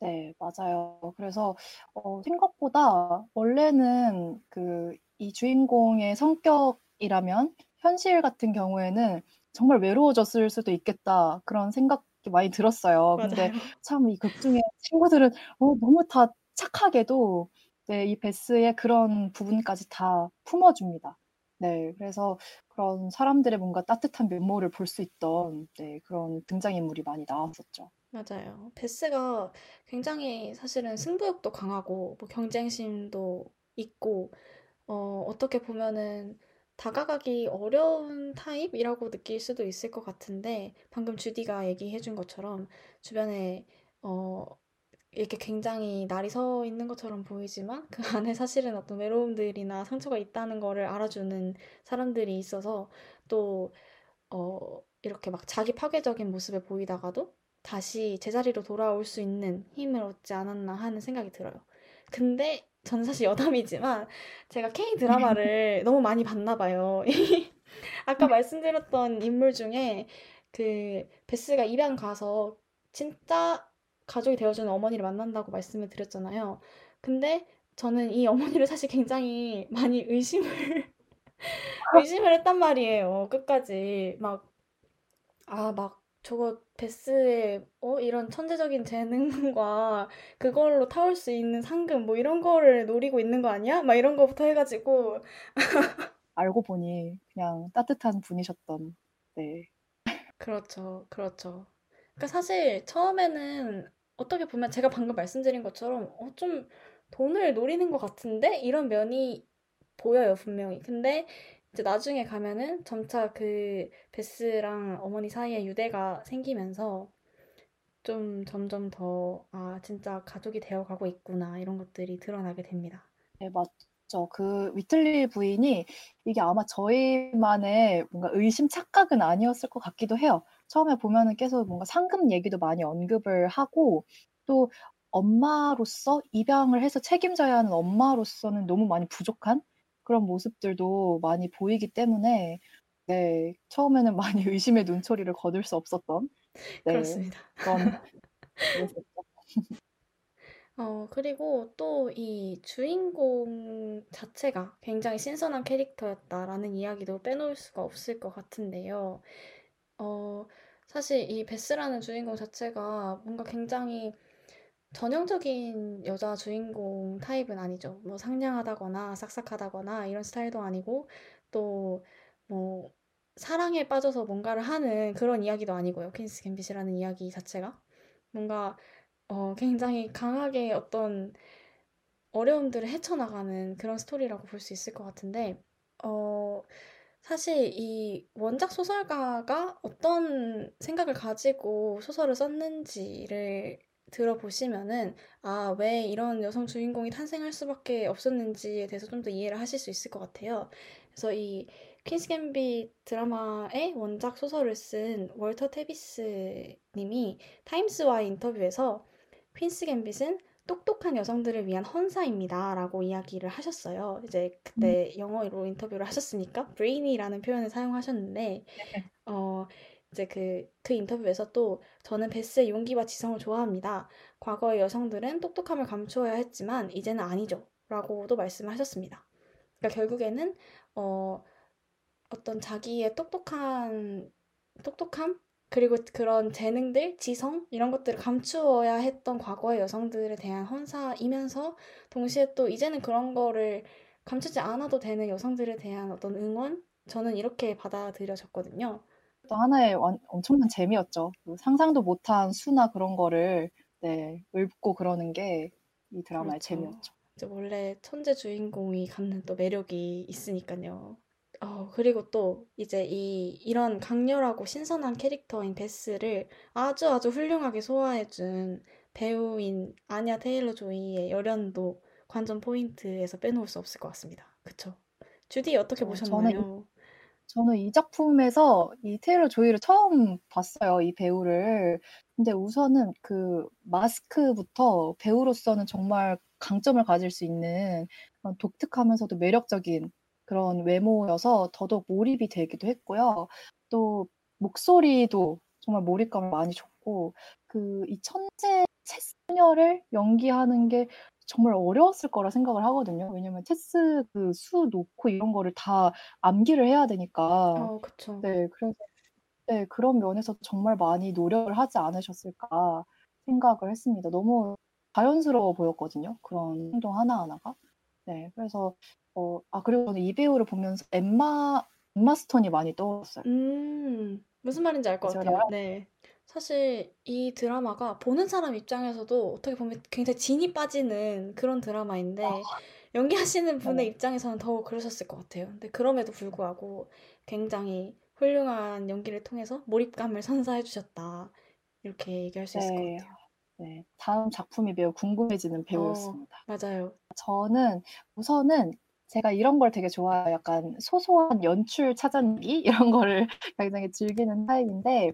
네, 맞아요. 그래서 어, 생각보다 원래는 그 이 주인공의 성격이라면 현실 같은 경우에는 정말 외로워졌을 수도 있겠다 그런 생각이 많이 들었어요. 근데 맞아요. 참이 극 중에 친구들은 어, 너무 다 착하게도 네, 이 베스의 그런 부분까지 다 품어줍니다. 네, 그래서 그런 사람들의 뭔가 따뜻한 면모를 볼 수 있던 네, 그런 등장인물이 많이 나왔었죠. 맞아요. 베스가 굉장히 사실은 승부욕도 강하고 뭐 경쟁심도 있고 어, 어떻게 보면은 다가가기 어려운 타입이라고 느낄 수도 있을 것 같은데 방금 주디가 얘기해준 것처럼 주변에 어, 이렇게 굉장히 날이 서 있는 것처럼 보이지만 그 안에 사실은 어떤 외로움들이나 상처가 있다는 거를 알아주는 사람들이 있어서 또 어, 이렇게 막 자기 파괴적인 모습을 보이다가도 다시 제자리로 돌아올 수 있는 힘을 얻지 않았나 하는 생각이 들어요. 근데 저는 사실 여담이지만 제가 K 드라마를 너무 많이 봤나 봐요. 아까 말씀드렸던 인물 중에 그 베스가 입양 가서 진짜 가족이 되어주는 어머니를 만난다고 말씀을 드렸잖아요. 근데 저는 이 어머니를 사실 굉장히 많이 의심을 의심을 했단 말이에요. 끝까지 막 아, 막 저거 베스의 어 이런 천재적인 재능과 그걸로 타올 수 있는 상금 뭐 이런 거를 노리고 있는 거 아니야? 막 이런 거부터 해가지고 알고 보니 그냥 따뜻한 분이셨던, 네. 그렇죠, 그렇죠. 그러니까 사실 처음에는 어떻게 보면 제가 방금 말씀드린 것처럼 어, 좀 돈을 노리는 것 같은데 이런 면이 보여요, 분명히. 근데 이제 나중에 가면은 점차 그 베스랑 어머니 사이에 유대가 생기면서 좀 점점 더, 아, 진짜 가족이 되어 가고 있구나, 이런 것들이 드러나게 됩니다. 네, 맞, 그쵸. 그 위틀리 부인이 이게 아마 저희만의 뭔가 의심 착각은 아니었을 것 같기도 해요. 처음에 보면은 계속 뭔가 상금 얘기도 많이 언급을 하고 또 엄마로서 입양을 해서 책임져야 하는 엄마로서는 너무 많이 부족한 그런 모습들도 많이 보이기 때문에 네, 처음에는 많이 의심의 눈초리를 거둘 수 없었던 네, 그렇습니다. 그런. 어, 그리고 또 이 주인공 자체가 굉장히 신선한 캐릭터였다라는 이야기도 빼놓을 수가 없을 것 같은데요. 어, 사실 이 베스라는 주인공 자체가 뭔가 굉장히 전형적인 여자 주인공 타입은 아니죠. 뭐 상냥하다거나 싹싹하다거나 이런 스타일도 아니고 또 뭐 사랑에 빠져서 뭔가를 하는 그런 이야기도 아니고요. 퀸스 갬빗이라는 이야기 자체가 뭔가 어, 굉장히 강하게 어떤 어려움들을 헤쳐나가는 그런 스토리라고 볼 수 있을 것 같은데, 어, 사실 이 원작 소설가가 어떤 생각을 가지고 소설을 썼는지를 들어보시면은, 아, 왜 이런 여성 주인공이 탄생할 수밖에 없었는지에 대해서 좀 더 이해를 하실 수 있을 것 같아요. 그래서 이 퀸스 갬빗 드라마의 원작 소설을 쓴 월터 테비스 님이 타임스와의 인터뷰에서 퀸스 갬빗은 똑똑한 여성들을 위한 헌사입니다. 라고 이야기를 하셨어요. 이제 그때 영어로 인터뷰를 하셨으니까 brainy라는 표현을 사용하셨는데 어 이제 그, 그 인터뷰에서 또 저는 베스의 용기와 지성을 좋아합니다. 과거의 여성들은 똑똑함을 감추어야 했지만 이제는 아니죠. 라고도 말씀을 하셨습니다. 그러니까 결국에는 어 어떤 자기의 똑똑한 똑똑함 그리고 그런 재능들, 지성 이런 것들을 감추어야 했던 과거의 여성들에 대한 헌사이면서 동시에 또 이제는 그런 거를 감추지 않아도 되는 여성들에 대한 어떤 응원 저는 이렇게 받아들여졌거든요. 또 하나의 완- 엄청난 재미였죠. 그 상상도 못한 수나 그런 거를 네, 읊고 그러는 게 이 드라마의 그렇죠. 재미였죠. 이제 원래 천재 주인공이 갖는 또 매력이 있으니까요. 어, 그리고 또 이제 이 이런 강렬하고 신선한 캐릭터인 베스를 아주 아주 훌륭하게 소화해준 배우인 아냐 테일러 조이의 열연도 관전 포인트에서 빼놓을 수 없을 것 같습니다. 그쵸? 주디 어떻게 저- 저는 보셨나요? 저는 이 작품에서 이 테일러 조이를 처음 봤어요, 이 배우를. 근데 우선은 그 마스크부터 배우로서는 정말 강점을 가질 수 있는 그런 독특하면서도 매력적인 그런 외모여서 더더욱 몰입이 되기도 했고요. 또 목소리도 정말 몰입감을 많이 줬고 그 이 천재 체스녀를 연기하는 게 정말 어려웠을 거라 생각을 하거든요. 왜냐면 체스 그 수 놓고 이런 거를 다 암기를 해야 되니까. 어, 그쵸. 네, 그래서 네, 그런 면에서 정말 많이 노력을 하지 않으셨을까 생각을 했습니다. 너무 자연스러워 보였거든요. 그런 행동 하나하나가. 네, 그래서 어, 아 그리고 저는 이 배우를 보면서 엠마 엠마 스톤이 많이 떠올랐어요. 음, 무슨 말인지 알 것 같아요. 네. 사실 이 드라마가 보는 사람 입장에서도 어떻게 보면 굉장히 진이 빠지는 그런 드라마인데 연기하시는 분의 네. 입장에서는 더 그러셨을 것 같아요. 근데 그럼에도 불구하고 굉장히 훌륭한 연기를 통해서 몰입감을 선사해 주셨다. 이렇게 얘기할 수 있을 것 네, 같아요. 네, 다음 작품이 매우 궁금해지는 어, 배우였습니다. 맞아요. 저는 우선은 제가 이런 걸 되게 좋아해요. 약간 소소한 연출 찾아내기 이런 거를 굉장히 즐기는 타입인데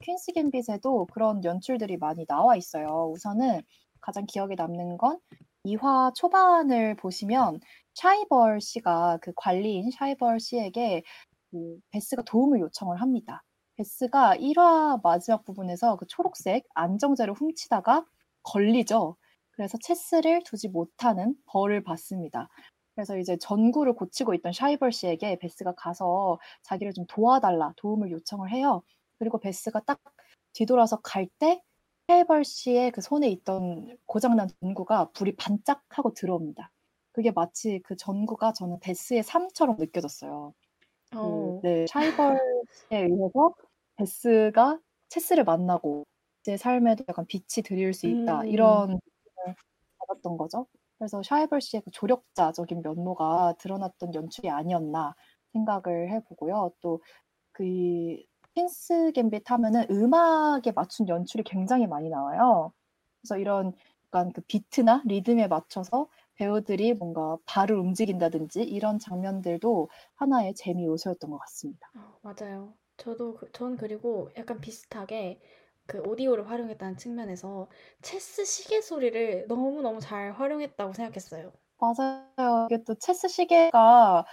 퀸스 갬빗에도 그런 연출들이 많이 나와 있어요. 우선은 가장 기억에 남는 건 2화 초반을 보시면 샤이벌 씨가 그 관리인 샤이벌 씨에게 그 베스가 도움을 요청을 합니다. 베스가 1화 마지막 부분에서 그 초록색 안정제를 훔치다가 걸리죠. 그래서 체스를 두지 못하는 벌을 받습니다. 그래서 이제 전구를 고치고 있던 샤이벌 씨에게 베스가 가서 자기를 좀 도와달라 도움을 요청을 해요. 그리고 베스가 딱 뒤돌아서 갈때 샤이벌 씨의 그 손에 있던 고장난 전구가 불이 반짝하고 들어옵니다. 그게 마치 그 전구가 저는 베스의 삶처럼 느껴졌어요. 그, 어, 네, 샤이벌에 의해서 베스가 체스를 만나고 제 삶에도 약간 빛이 드릴 수 있다 음. 이런 느낌을 받았던 거죠. 그래서 샤이벌 씨의 그 조력자적인 면모가 드러났던 연출이 아니었나 생각을 해보고요. 또 그 퀸스 갬빗 하면은 음악에 맞춘 연출이 굉장히 많이 나와요. 그래서 이런 약간 그 비트나 리듬에 맞춰서 배우들이 뭔가 발을 움직인다든지 이런 장면들도 하나의 재미 요소였던 것 같습니다. 어, 맞아요. 저도 그, 전 그리고 약간 비슷하게 그 오디오를 활용했다는 측면에서 체스 시계 소리를 너무너무 잘 활용했다고 생각했어요. 맞아요. 이게 또 체스 시계가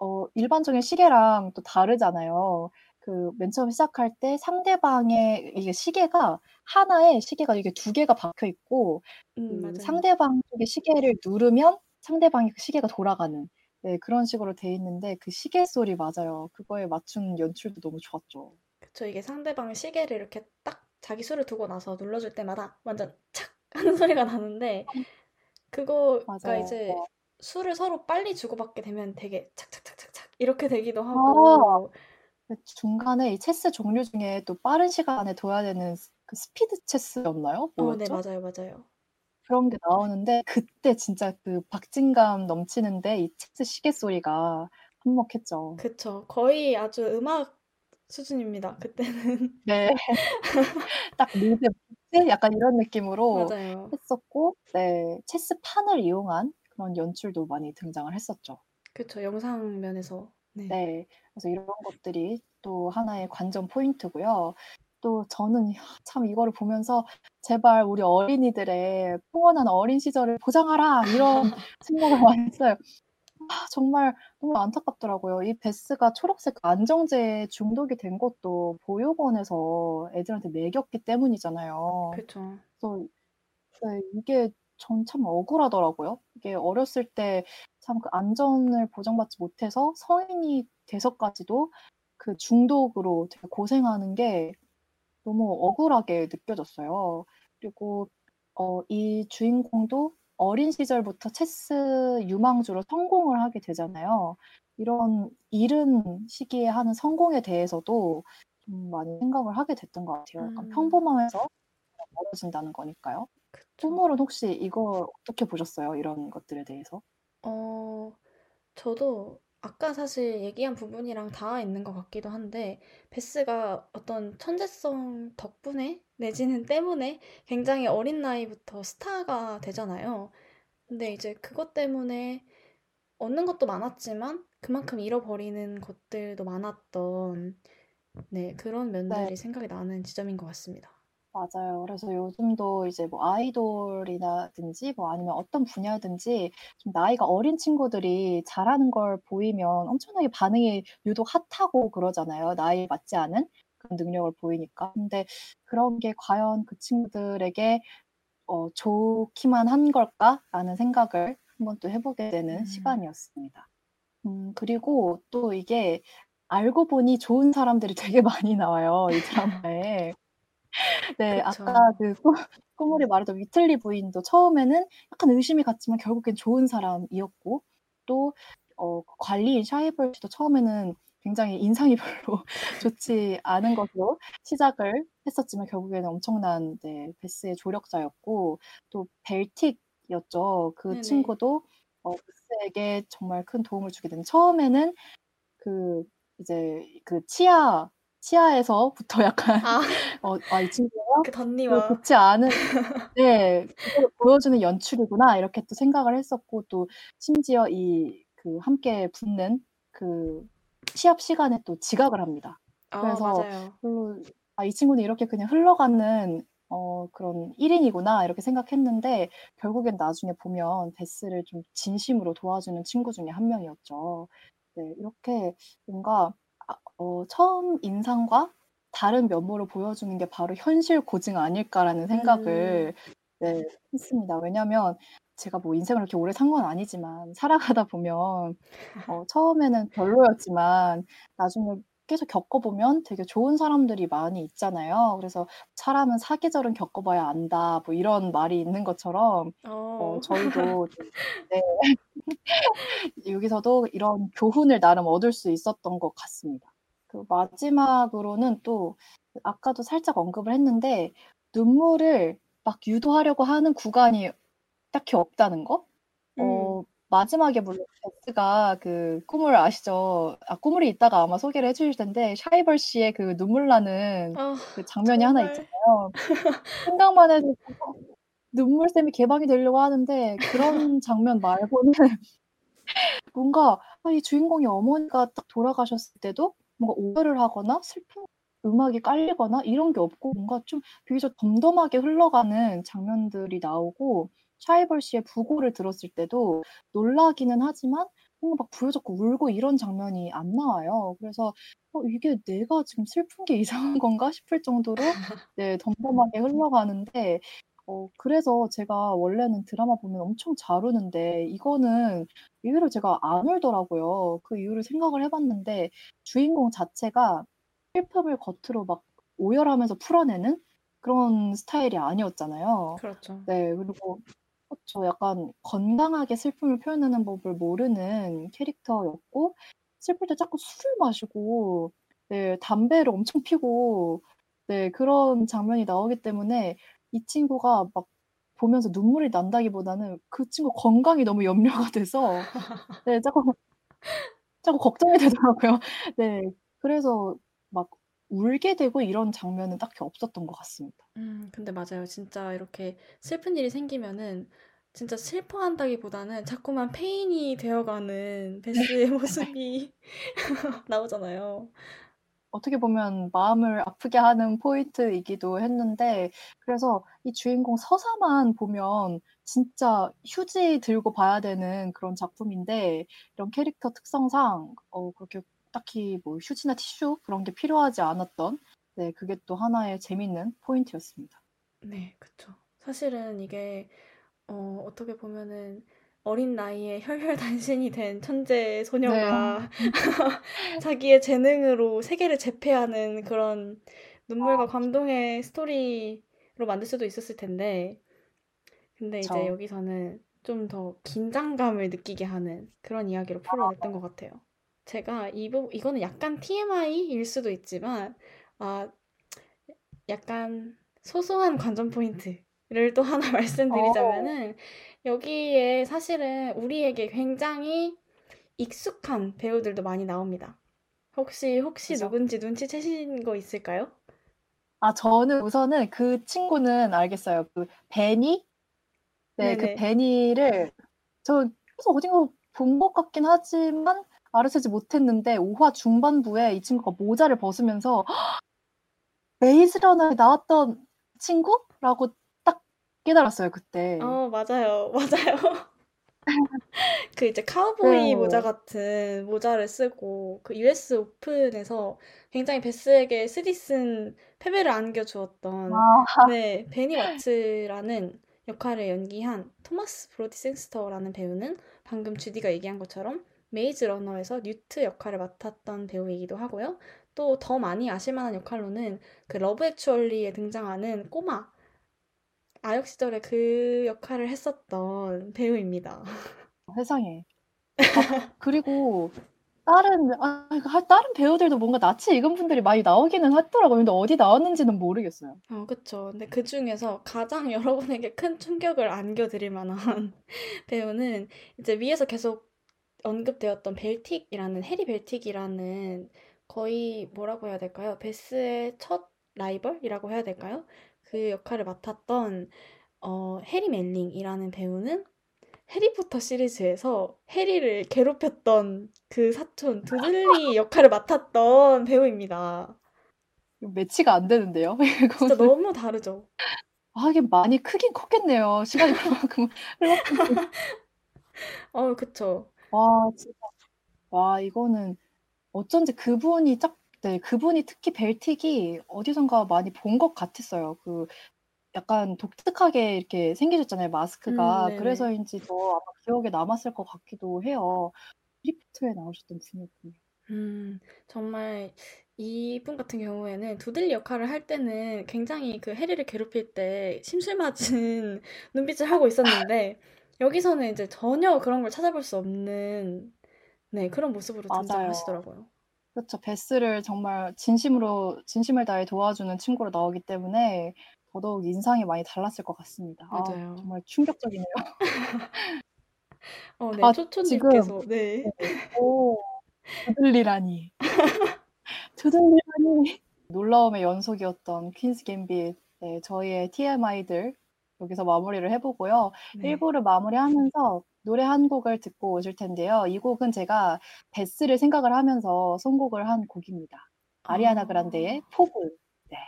어, 일반적인 시계랑 또 다르잖아요. 그 맨 처음 시작할 때 상대방의 이게 시계가 하나에 시계가 이게 두 개가 박혀 있고 음, 그. 상대방 쪽의 시계를 누르면 상대방의 그 시계가 돌아가는 네, 그런 식으로 돼 있는데 그 시계 소리 맞아요. 그거에 맞춘 연출도 너무 좋았죠. 그쵸, 이게 상대방의 시계를 이렇게 딱 자기 수를 두고 나서 눌러줄 때마다 완전 착 하는 소리가 나는데 그거가 맞아요. 이제 어. 수를 서로 빨리 주고받게 되면 되게 착착착착착 이렇게 되기도 아, 하고 그 중간에 이 체스 종류 중에 또 빠른 시간에 둬야 되는 스- 그 스피드 체스였나요? 어, 네? 맞아요, 맞아요. 그런 게 나오는데 그때 진짜 그 박진감 넘치는데 이 체스 시계 소리가 한몫했죠. 그쵸. 거의 아주 음악 수준입니다. 그때는. 네. 딱 리듬, 비트 약간 이런 느낌으로 맞아요. 했었고, 네, 체스 판을 이용한 그런 연출도 많이 등장을 했었죠. 그쵸. 영상 면에서. 네. 네, 그래서 이런 것들이 또 하나의 관전 포인트고요. 또 저는 참 이거를 보면서 제발 우리 어린이들의 평온한 어린 시절을 보장하라 이런 생각을 많이 했어요. 아, 정말 너무 안타깝더라고요. 이 베스가 초록색 안정제에 중독이 된 것도 보육원에서 애들한테 먹였기 때문이잖아요. 그쵸. 그래서 네, 이게 전 참 억울하더라고요. 이게 어렸을 때 참 그 안전을 보장받지 못해서 성인이 돼서까지도 그 중독으로 되게 고생하는 게 너무 억울하게 느껴졌어요. 그리고 어, 이 주인공도 어린 시절부터 체스 유망주로 성공을 하게 되잖아요. 이런 이른 시기에 하는 성공에 대해서도 좀 많이 생각을 하게 됐던 것 같아요. 약간 음. 평범함에서 멀어진다는 거니까요. 꾸물은 혹시 이걸 어떻게 보셨어요? 이런 것들에 대해서? 어, 저도 아까 사실 얘기한 부분이랑 닿아 있는 것 같기도 한데, 베스가 어떤 천재성 덕분에, 내지는 때문에 굉장히 어린 나이부터 스타가 되잖아요. 근데 이제 그것 때문에 얻는 것도 많았지만, 그만큼 잃어버리는 것들도 많았던, 네, 그런 면들이 생각이 나는 지점인 것 같습니다. 맞아요. 그래서 요즘도 이제 뭐 아이돌이라든지 뭐 아니면 어떤 분야든지 좀 나이가 어린 친구들이 잘하는 걸 보이면 엄청나게 반응이 유독 핫하고 그러잖아요. 나이에 맞지 않은 그런 능력을 보이니까. 근데 그런 게 과연 그 친구들에게 어, 좋기만 한 걸까라는 생각을 한번 또 해보게 되는 음. 시간이었습니다. 음, 그리고 또 이게 알고 보니 좋은 사람들이 되게 많이 나와요. 이 드라마에. 네, 그쵸. 아까 그 꾸- 꾸물이 말했던 위틀리 부인도 처음에는 약간 의심이 갔지만 결국엔 좋은 사람이었고 또 어, 그 관리인 샤이벌 씨도 처음에는 굉장히 인상이 별로 좋지 않은 것으로 시작을 했었지만 결국에는 엄청난 네, 베스의 조력자였고 또 벨틱이었죠. 그 네네. 친구도 어, 베스에게 정말 큰 도움을 주게 된 처음에는 그 이제 그 치아 치아에서부터 약간 아, 어, 아, 이 친구가 그그 덧니와. 좋지 않은 네, 그걸 보여주는 연출이구나 이렇게 또 생각을 했었고 또 심지어 이 그 함께 붙는 그 시합 시간에 또 지각을 합니다. 아, 그래서. 별로 아, 이 친구는 이렇게 그냥 흘러가는 어, 그런 1인이구나 이렇게 생각했는데 결국엔 나중에 보면 베스를 좀 진심으로 도와주는 친구 중에 한 명이었죠. 네, 이렇게 뭔가 아, 어, 처음 인상과 다른 면모를 보여주는 게 바로 현실 고증 아닐까라는 생각을 음, 네, 했습니다. 왜냐면 제가 뭐 인생을 이렇게 오래 산 건 아니지만 살아가다 보면 어, 처음에는 별로였지만 나중에 계속 겪어보면 되게 좋은 사람들이 많이 있잖아요. 그래서 사람은 사계절은 겪어봐야 안다. 뭐 이런 말이 있는 것처럼 어, 어, 저희도 좀, 네, 여기서도 이런 교훈을 나름 얻을 수 있었던 것 같습니다. 그 마지막으로는 또 아까도 살짝 언급을 했는데 눈물을 막 유도하려고 하는 구간이 딱히 없다는 거? 음, 어, 마지막에 물론 베스가 그 꾸물 아시죠? 아, 꾸물이 이따가 아마 소개를 해주실 텐데 샤이벌 씨의 그 눈물 나는 아, 그 장면이 하나 정말. 있잖아요. 생각만 해도 눈물샘이 개방이 되려고 하는데 그런 장면 말고는 뭔가 아, 이 주인공의 어머니가 딱 돌아가셨을 때도 뭔가 오열을 하거나 슬픈 음악이 깔리거나 이런 게 없고 뭔가 좀 비교적 덤덤하게 흘러가는 장면들이 나오고 샤이벌 씨의 부고를 들었을 때도 놀라기는 하지만 뭔가 막 부여잡고 울고 이런 장면이 안 나와요. 그래서 어, 이게 내가 지금 슬픈 게 이상한 건가 싶을 정도로 네, 덤덤하게 흘러가는데 어, 그래서 제가 원래는 드라마 보면 엄청 잘 우는데 이거는 의외로 제가 안 울더라고요. 그 이유를 생각을 해봤는데 주인공 자체가 슬픔을 겉으로 막 오열하면서 풀어내는 그런 스타일이 아니었잖아요. 그렇죠. 네, 그리고 그렇죠. 약간 건강하게 슬픔을 표현하는 법을 모르는 캐릭터였고 슬플 때 자꾸 술을 마시고 네, 담배를 엄청 피고 네, 그런 장면이 나오기 때문에 이 친구가 막 보면서 눈물이 난다기보다는 그 친구 건강이 너무 염려가 돼서 네, 자꾸 자꾸 걱정이 되더라고요. 네, 그래서 막 울게 되고 이런 장면은 딱히 없었던 것 같습니다. 음, 근데 맞아요. 진짜 이렇게 슬픈 일이 생기면은 진짜 슬퍼한다기보다는 자꾸만 페인이 되어가는 베스의 모습이 나오잖아요. 어떻게 보면 마음을 아프게 하는 포인트이기도 했는데 그래서 이 주인공 서사만 보면 진짜 휴지 들고 봐야 되는 그런 작품인데 이런 캐릭터 특성상 어, 그렇게 딱히 뭐 휴지나 티슈 그런 게 필요하지 않았던 네, 그게 또 하나의 재밌는 포인트였습니다. 네, 그쵸. 사실은 이게 어, 어떻게 보면은 어린 나이에 혈혈단신이 된 천재 소녀가 자기의 재능으로 세계를 제패하는 그런 눈물과 감동의 스토리로 만들 수도 있었을 텐데, 근데 이제 그쵸. 여기서는 좀 더 긴장감을 느끼게 하는 그런 이야기로 풀어냈던 것 같아요. 제가 이 부, 이거는 약간 TMI일 수도 있지만, 아, 약간 소소한 관전 포인트를 또 하나 말씀드리자면은, 여기에 사실은 우리에게 굉장히 익숙한 배우들도 많이 나옵니다. 혹시, 혹시 그죠. 누군지 눈치채신 거 있을까요? 아, 저는 우선은 그 친구는 알겠어요. 그 베니? 네, 그. 베니를 저 그래서 어딘가 본 것 같긴 하지만 알아채지 못했는데 5화 중반부에 이 친구가 모자를 벗으면서 메이즈 러너에 나왔던 친구라고 딱 깨달았어요, 그때. 어, 맞아요. 맞아요. 그 이제 카우보이 네. 모자 같은 모자를 쓰고 그 US 오픈에서 굉장히 베스에게 쓰디쓴 패배를 안겨주었던 아, 네, 베니 와츠라는 역할을 연기한 토마스 브로디 싱스터라는 배우는 방금 주디가 얘기한 것처럼 메이즈 러너에서 뉴트 역할을 맡았던 배우이기도 하고요. 또 더 많이 아실 만한 역할로는 그 러브 액츄얼리에 등장하는 꼬마 아역 시절에 그 역할을 했었던 배우입니다. 세상에. 아, 그리고 다른 아, 그 다른 배우들도 뭔가 낯이 익은 분들이 많이 나오기는 하더라고요. 근데 어디 나왔는지는 모르겠어요. 어, 그쵸. 근데 그 중에서 가장 여러분에게 큰 충격을 안겨드릴 만한 배우는 이제 위에서 계속 언급되었던 벨틱이라는, 해리 벨틱이라는 거의 뭐라고 해야 될까요? 베스의 첫 라이벌이라고 해야 될까요? 그 역할을 맡았던 어, 해리 멜링이라는 배우는 해리포터 시리즈에서 해리를 괴롭혔던 그 사촌 두들리 역할을 맡았던 배우입니다. 매치가 안 되는데요. 진짜. 너무 다르죠. 아, 하긴 많이 크긴 컸겠네요. 시간이 그만큼. 어, 그쵸. 와, 진짜. 와, 이거는 어쩐지 그분이 짝, 네, 그분이 특히 벨틱이 어디선가 많이 본 것 같았어요. 그 약간 독특하게 이렇게 생기셨잖아요, 음, 마스크가. 네네. 그래서인지 더 아마 기억에 남았을 것 같기도 해요. 해리포터에 나오셨던 분이었군요. 음, 정말 이분 같은 경우에는 두들리 역할을 할 때는 굉장히 그 해리를 괴롭힐 때 심술 맞은 눈빛을 하고 있었는데 여기서는 이제 전혀 그런 걸 찾아볼 수 없는 네, 그런 모습으로. 등장하시더라고요. 그렇죠. 베스를 정말 진심으로, 진심을 다해 도와주는 친구로 나오기 때문에 더더욱 인상이 많이 달랐을 것 같습니다. 아, 맞아요. 정말 충격적이네요. 어, 네, 아, 지금, 초초님께서 네. 오, 두들리라니. 두들리라니. 놀라움의 연속이었던 퀸스 갬빗. 네, 저희의 TMI들 여기서 마무리를 해보고요. 네. 1부를 마무리하면서 노래 한 곡을 듣고 오실 텐데요. 이 곡은 제가 베스를 생각을 하면서 선곡을 한 곡입니다. 아리아나 아. 그란데의 포브. 네.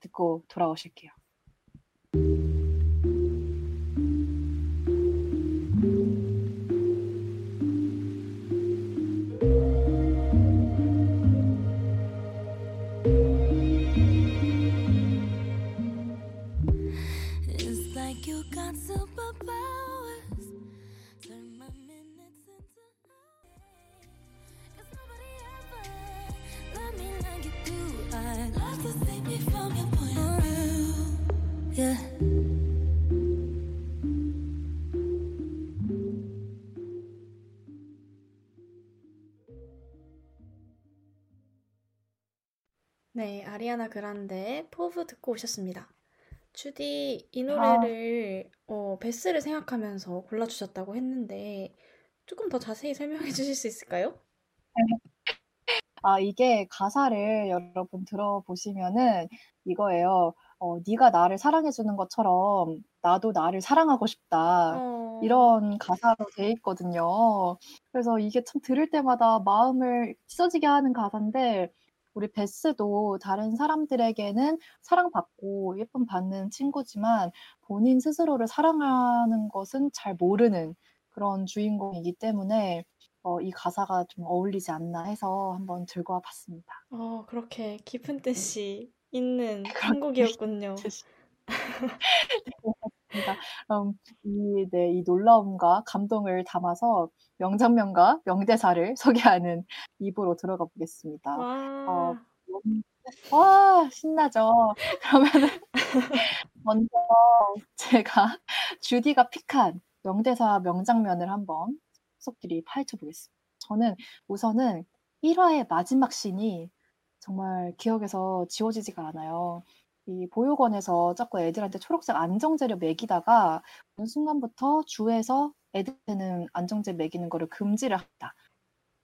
듣고 돌아오실게요. 네, 아리아나 그란데의 pov 듣고 오셨습니다. 주디, 이 아. 노래를 어, 베스를 생각하면서 골라주셨다고 했는데 조금 더 자세히 설명해 주실 수 있을까요? 아, 이게 가사를 여러분 들어보시면은 이거예요. 어, 네가 나를 사랑해주는 것처럼 나도 나를 사랑하고 싶다. 어, 이런 가사로 돼 있거든요. 그래서 이게 참 들을 때마다 마음을 찢어지게 하는 가사인데, 우리 베스도 다른 사람들에게는 사랑받고 예쁨 받는 친구지만 본인 스스로를 사랑하는 것은 잘 모르는 그런 주인공이기 때문에 어, 이 가사가 좀 어울리지 않나 해서 한번 들고 와봤습니다. 어, 그렇게 깊은 뜻이 있는 한 곡이었군요. 그러니까 음, 이, 네, 이 놀라움과 감동을 담아서 명장면과 명대사를 소개하는 입으로 들어가 보겠습니다. 와, 음, 와, 신나죠? 그러면은 먼저 제가 주디가 픽한 명대사 명장면을 한번 속속들이 파헤쳐 보겠습니다. 저는 우선은 1화의 마지막 씬이 정말 기억에서 지워지지가 않아요. 이 보육원에서 자꾸 애들한테 초록색 안정제를 먹이다가 어느 순간부터 주에서 애들한테는 안정제 먹이는 거를 금지를 한다.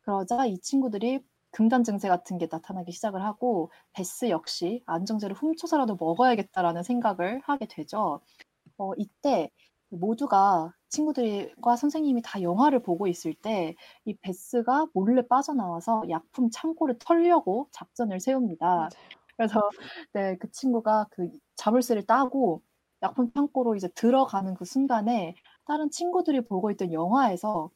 그러자 이 친구들이 금단 증세 같은 게 나타나기 시작을 하고 베스 역시 안정제를 훔쳐서라도 먹어야겠다라는 생각을 하게 되죠. 어, 이때 모두가 친구들과 선생님이 다 영화를 보고 있을 때 이 베스가 몰래 빠져나와서 약품 창고를 털려고 작전을 세웁니다. 그래서 네, 그 친구가 그 자물쇠를 따고 약품 창고로 이제 들어가는 그 순간에 다른 친구들이 보고 있던 영화에서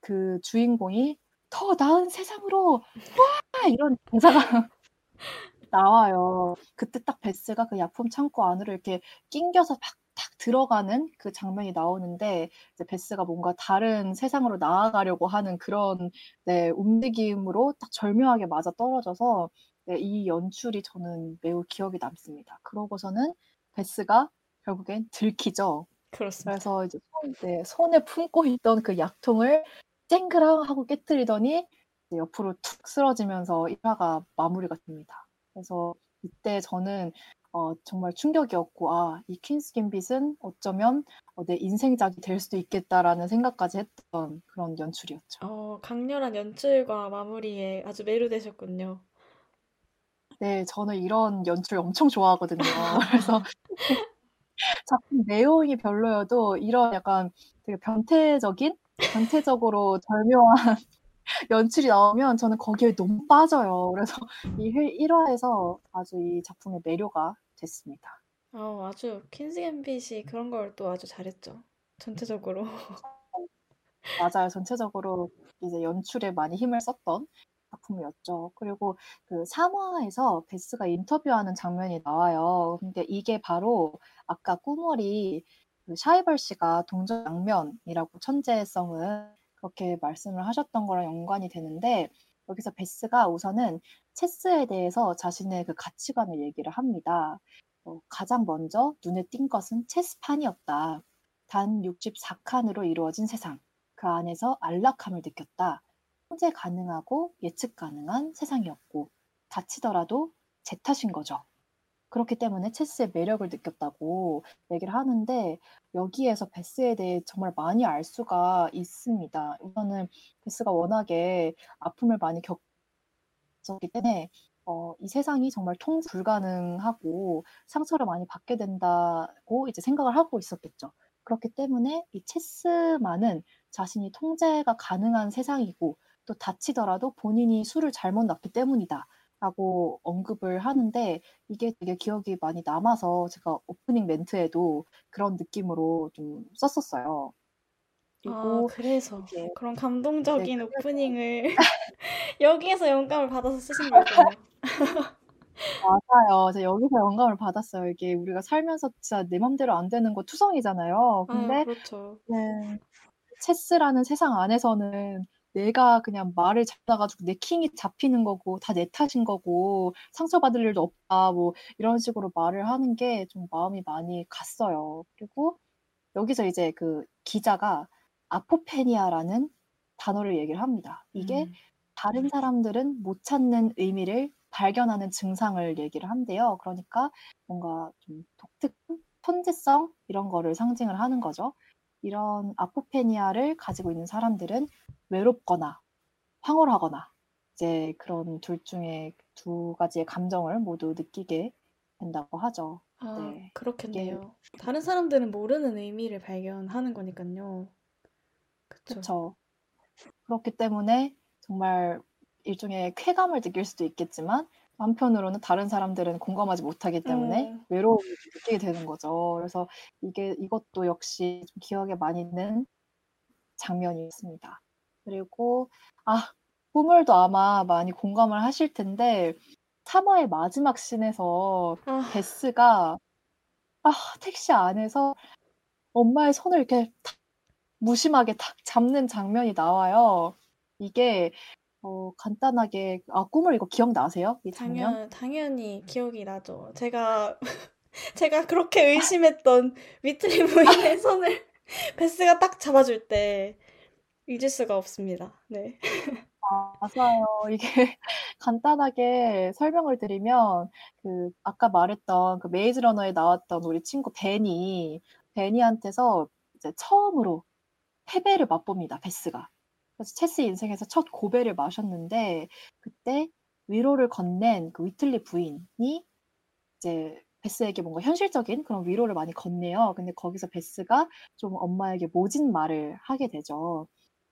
그 주인공이 더 나은 세상으로 와 이런 대사가 나와요. 그때 딱 베스가 그 약품 창고 안으로 이렇게 낑겨서 막탁 들어가는 그 장면이 나오는데 이제 베스가 뭔가 다른 세상으로 나아가려고 하는 그런 네, 움직임으로 딱 절묘하게 맞아 떨어져서 네, 이 연출이 저는 매우 기억에 남습니다. 그러고서는 베스가 결국엔 들키죠. 그렇습니다. 그래서 이제 손, 네, 손에 품고 있던 그 약통을 쨍그랑 하고 깨뜨리더니 옆으로 툭 쓰러지면서 1화가 마무리가 됩니다. 그래서 이때 저는 어, 정말 충격이었고, 아, 이 퀸스 갬빗은 어쩌면 어, 내 인생작이 될 수도 있겠다라는 생각까지 했던 그런 연출이었죠. 어, 강렬한 연출과 마무리에 아주 매료되셨군요. 네, 저는 이런 연출 엄청 좋아하거든요. 그래서 작품 내용이 별로여도 이런 약간 되게 변태적인, 변태적으로 절묘한 연출이 나오면 저는 거기에 너무 빠져요. 그래서 이 1화에서 아주 이 작품의 매료가 됐습니다. 어, 아주 퀸스 갬빗이 그런 걸 또 아주 잘했죠. 전체적으로. 맞아요. 전체적으로 이제 연출에 많이 힘을 썼던 작품이었죠. 그리고 그 3화에서 베스가 인터뷰하는 장면이 나와요. 근데 이게 바로 아까 꾸머리 그 샤이벌 씨가 동전 양면이라고 천재성을 그렇게 말씀을 하셨던 거랑 연관이 되는데 여기서 베스가 우선은 체스에 대해서 자신의 그 가치관을 얘기를 합니다. 어, 가장 먼저 눈에 띈 것은 체스판이었다. 단 64칸으로 이루어진 세상. 그 안에서 안락함을 느꼈다. 통제 가능하고 예측 가능한 세상이었고 다치더라도 제 탓인 거죠. 그렇기 때문에 체스의 매력을 느꼈다고 얘기를 하는데 여기에서 베스에 대해 정말 많이 알 수가 있습니다. 우선은 베스가 워낙에 아픔을 많이 겪었기 때문에 어, 이 세상이 정말 통제 불가능하고 상처를 많이 받게 된다고 이제 생각을 하고 있었겠죠. 그렇기 때문에 이 체스만은 자신이 통제가 가능한 세상이고 또 다치더라도 본인이 수를 잘못 놨기 때문이다. 라고 언급을 하는데 이게 되게 기억이 많이 남아서 제가 오프닝 멘트에도 그런 느낌으로 좀 썼었어요. 아, 그리고 그래서 이게 그런 감동적인 네, 오프닝을 여기에서 영감을 받아서 쓰신 거였군요. 맞아요. 제가 여기서 영감을 받았어요. 이게 우리가 살면서 진짜 내 맘대로 안 되는 거 투성이잖아요. 아, 근데 그렇죠. 네, 체스라는 세상 안에서는 내가 그냥 말을 잡아가지고 내 킹이 잡히는 거고 다 내 탓인 거고 상처받을 일도 없다 뭐 이런 식으로 말을 하는 게 좀 마음이 많이 갔어요. 그리고 여기서 이제 그 기자가 아포페니아라는 단어를 얘기를 합니다. 이게 음. 다른 사람들은 못 찾는 의미를 발견하는 증상을 얘기를 한대요. 그러니까 뭔가 좀 독특한 천재성 이런 거를 상징을 하는 거죠. 이런 아포페니아를 가지고 있는 사람들은 외롭거나 황홀하거나 이제 그런 둘 중에 두 가지의 감정을 모두 느끼게 된다고 하죠. 아, 네. 이게 그렇겠네요. 다른 사람들은 모르는 의미를 발견하는 거니까요. 그쵸. 그렇기 때문에 정말 일종의 쾌감을 느낄 수도 있겠지만 한편으로는 다른 사람들은 공감하지 못하기 때문에 음. 외로움을 느끼게 되는 거죠. 그래서 이게 이것도 역시 좀 기억에 많이 있는 장면이었습니다. 그리고 아 꿈을도 아마 많이 공감을 하실 텐데 3화의 마지막 씬에서 아, 베스가 아 택시 안에서 엄마의 손을 이렇게 탁 무심하게 탁 잡는 장면이 나와요. 이게 어, 간단하게 아 꿈을 이거 기억나세요? 이 장면? 당연, 당연히 기억이 나죠. 제가, 제가 그렇게 의심했던 위틀리 부인의 손을 베스가 딱 잡아줄 때 잊을 수가 없습니다. 네. 맞아요. 이게 간단하게 설명을 드리면 그 아까 말했던 그 메이즈 러너에 나왔던 우리 친구 베니 베니한테서 이제 처음으로 패배를 맛봅니다. 베스가. 그래서 체스 인생에서 첫 고배를 마셨는데 그때 위로를 건넨 그 위틀리 부인이 이제 베스에게 뭔가 현실적인 그런 위로를 많이 건네요. 근데 거기서 베스가 좀 엄마에게 모진 말을 하게 되죠.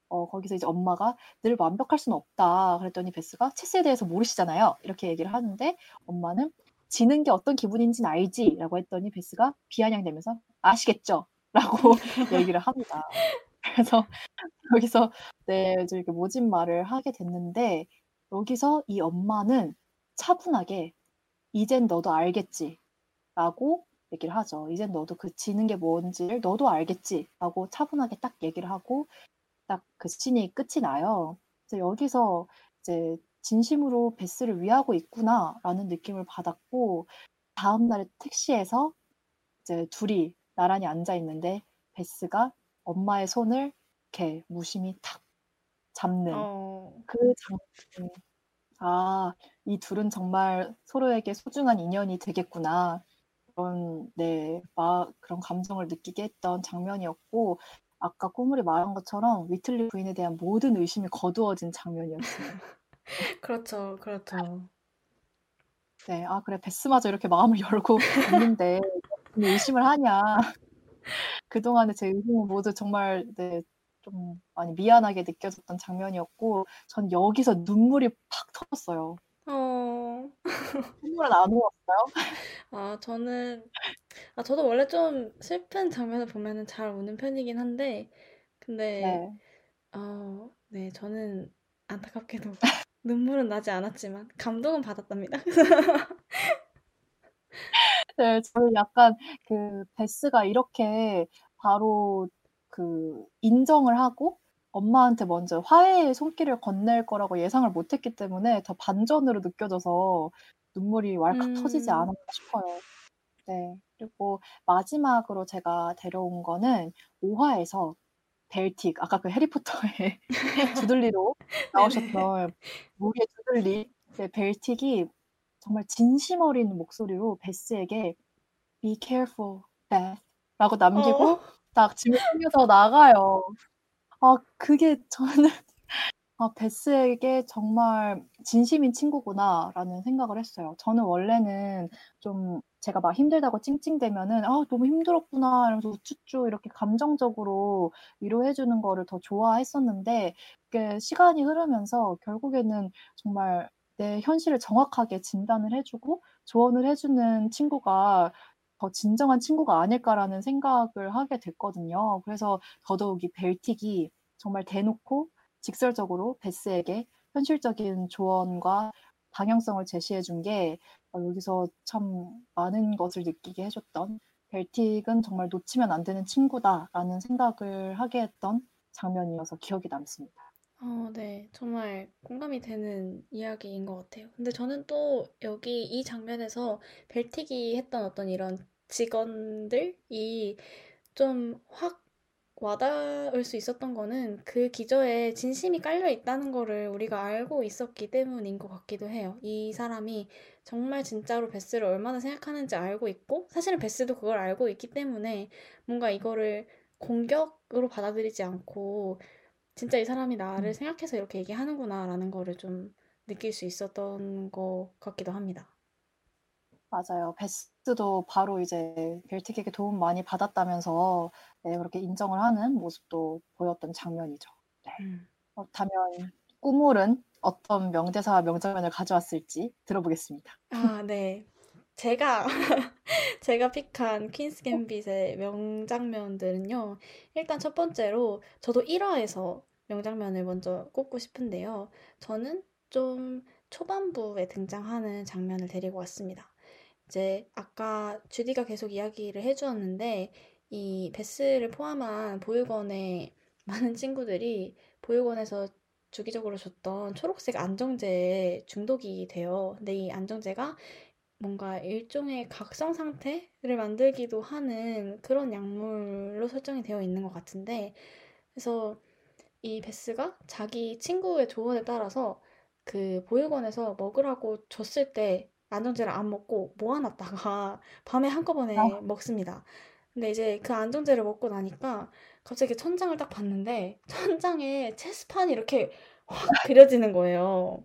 어, 거기서 이제 엄마가 늘 완벽할 수는 없다. 그랬더니 베스가 체스에 대해서 모르시잖아요. 이렇게 얘기를 하는데 엄마는 지는 게 어떤 기분인지는 알지? 라고 했더니 베스가 비아냥대면서 아시겠죠? 라고 얘기를 합니다. 그래서 여기서 네, 이렇게 모진 말을 하게 됐는데 여기서 이 엄마는 차분하게 이젠 너도 알겠지? 라고 얘기를 하죠. 이젠 너도 그 지는 게 뭔지를 너도 알겠지? 라고 차분하게 딱 얘기를 하고 딱그 씬이 끝이 나요. 그래서 여기서 이제 진심으로 베스를 위하고 있구나라는 느낌을 받았고 다음 날에 택시에서 이제 둘이 나란히 앉아 있는데 베스가 엄마의 손을 이렇게 무심히 탁 잡는 어, 그 장면. 아, 이 둘은 정말 서로에게 소중한 인연이 되겠구나. 그런, 네, 마, 그런 감정을 느끼게 했던 장면이었고, 아까 꼬물이 말한 것처럼 위틀리 부인에 대한 모든 의심이 거두어진 장면이었어요. 그렇죠, 그렇죠. 네, 아, 그래, 베스마저 이렇게 마음을 열고 있는데, 왜 의심을 하냐. 그동안의 제 의심은 모두 정말, 네, 좀 많이 미안하게 느껴졌던 장면이었고, 전 여기서 눈물이 팍 터졌어요. 어, 눈물은 안 흘렀어요? 아, 저는, 아, 저도 원래 좀 슬픈 장면을 보면은 잘 우는 편이긴 한데, 근데, 네. 어, 네, 저는 안타깝게도 눈물은 나지 않았지만, 감동은 받았답니다. 네, 저는 약간 그 베스가 이렇게 바로 그 인정을 하고 엄마한테 먼저 화해의 손길을 건넬 거라고 예상을 못 했기 때문에 더 반전으로 느껴져서 눈물이 왈칵 터지지 음, 않았나 싶어요. 네. 그리고 마지막으로 제가 데려온 거는 5화에서 벨틱, 아까 그 해리포터의 두들리로 네네. 나오셨던 우리의 두들리, 네, 벨틱이 정말 진심 어린 목소리로 베스에게 Be careful, Beth 라고 남기고 어, 딱 짐을 챙겨서 나가요. 아, 그게 저는 아, 베스에게 정말 진심인 친구구나라는 생각을 했어요. 저는 원래는 좀 제가 막 힘들다고 찡찡대면은 아, 너무 힘들었구나 이러면서 우쭈쭈 이렇게 감정적으로 위로해 주는 거를 더 좋아했었는데 그게 시간이 흐르면서 결국에는 정말 내 현실을 정확하게 진단을 해주고 조언을 해주는 친구가 더 진정한 친구가 아닐까라는 생각을 하게 됐거든요. 그래서 더더욱 이 벨틱이 정말 대놓고 직설적으로 베스에게 현실적인 조언과 방향성을 제시해 준 게 여기서 참 많은 것을 느끼게 해줬던 벨틱은 정말 놓치면 안 되는 친구다라는 생각을 하게 했던 장면이어서 기억이 남습니다. 어, 네. 정말 공감이 되는 이야기인 것 같아요. 근데 저는 또 여기 이 장면에서 벨틱이 했던 어떤 이런 직원들이 좀 확 와닿을 수 있었던 거는 그 기저에 진심이 깔려 있다는 거를 우리가 알고 있었기 때문인 것 같기도 해요. 이 사람이 정말 진짜로 베스를 얼마나 생각하는지 알고 있고, 사실은 베스도 그걸 알고 있기 때문에 뭔가 이거를 공격으로 받아들이지 않고, 진짜 이 사람이 나를 음. 생각해서 이렇게 얘기하는구나라는 거를 좀 느낄 수 있었던 것 같기도 합니다. 맞아요. 베스도 바로 이제 벨틱에게 도움 많이 받았다면서 네, 그렇게 인정을 하는 모습도 보였던 장면이죠. 네. 음. 그렇다면 꾸물은 어떤 명대사와 명장면을 가져왔을지 들어보겠습니다. 아, 네. 제가 제가 픽한 퀸스 갬빗의 명장면들은요. 일단 첫 번째로 저도 1화에서 명장면을 먼저 꼽고 싶은데요. 저는 좀 초반부에 등장하는 장면을 데리고 왔습니다. 이제 아까 주디가 계속 이야기를 해주었는데 이 베스를 포함한 보육원의 많은 친구들이 보육원에서 주기적으로 줬던 초록색 안정제에 중독이 돼요. 근데 이 안정제가 뭔가 일종의 각성 상태를 만들기도 하는 그런 약물로 설정이 되어 있는 것 같은데, 그래서 이 베스가 자기 친구의 조언에 따라서 그 보육원에서 먹으라고 줬을 때 안정제를 안 먹고 모아놨다가 밤에 한꺼번에 아. 먹습니다. 근데 이제 그 안정제를 먹고 나니까 갑자기 천장을 딱 봤는데 천장에 체스판이 이렇게 확 그려지는 거예요.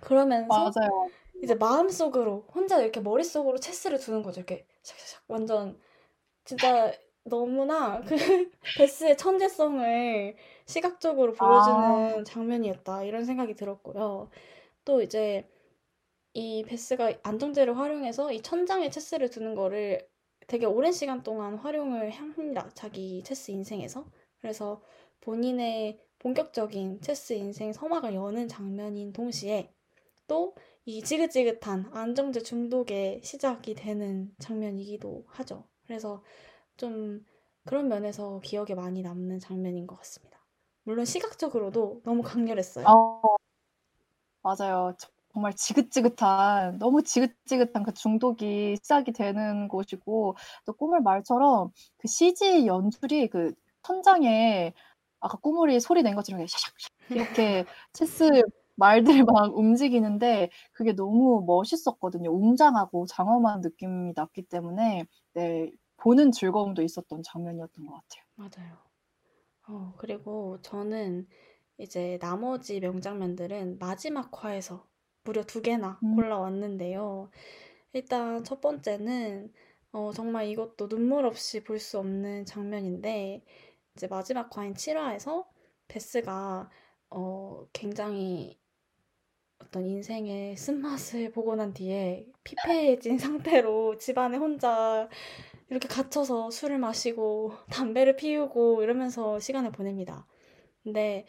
그러면서 맞아요. 이제 마음속으로 혼자 이렇게 머릿속으로 체스를 두는 거죠. 이렇게 샥샥샥 완전 진짜 너무나 그 베스의 천재성을 시각적으로 보여주는 장면이었다 이런 생각이 들었고요. 또 이제 이 베스가 안정제를 활용해서 이 천장에 체스를 두는 거를 되게 오랜 시간 동안 활용을 합니다. 자기 체스 인생에서. 그래서 본인의 본격적인 체스 인생 서막을 여는 장면인 동시에 또 이 지긋지긋한 안정제 중독의 시작이 되는 장면이기도 하죠. 그래서 좀 그런 면에서 기억에 많이 남는 장면인 것 같습니다. 물론 시각적으로도 너무 강렬했어요. 어, 맞아요. 정말 지긋지긋한, 너무 지긋지긋한 그 중독이 시작이 되는 곳이고, 또 꾸물 말처럼 그 CG 연출이 그 천장에 아까 꾸물이 소리 낸 것처럼 샤샥 이렇게 체스 말들이 막 움직이는데 그게 너무 멋있었거든요. 웅장하고 장엄한 느낌이 났기 때문에 네, 보는 즐거움도 있었던 장면이었던 것 같아요. 맞아요. 어, 그리고 저는 이제 나머지 명장면들은 마지막 화에서 무려 두 개나 음. 골라왔는데요. 일단 첫 번째는 어, 정말 이것도 눈물 없이 볼 수 없는 장면인데 이제 마지막 화인 7화에서 베스가 어, 굉장히 어떤 인생의 쓴맛을 보고 난 뒤에 피폐해진 상태로 집안에 혼자 이렇게 갇혀서 술을 마시고 담배를 피우고 이러면서 시간을 보냅니다. 근데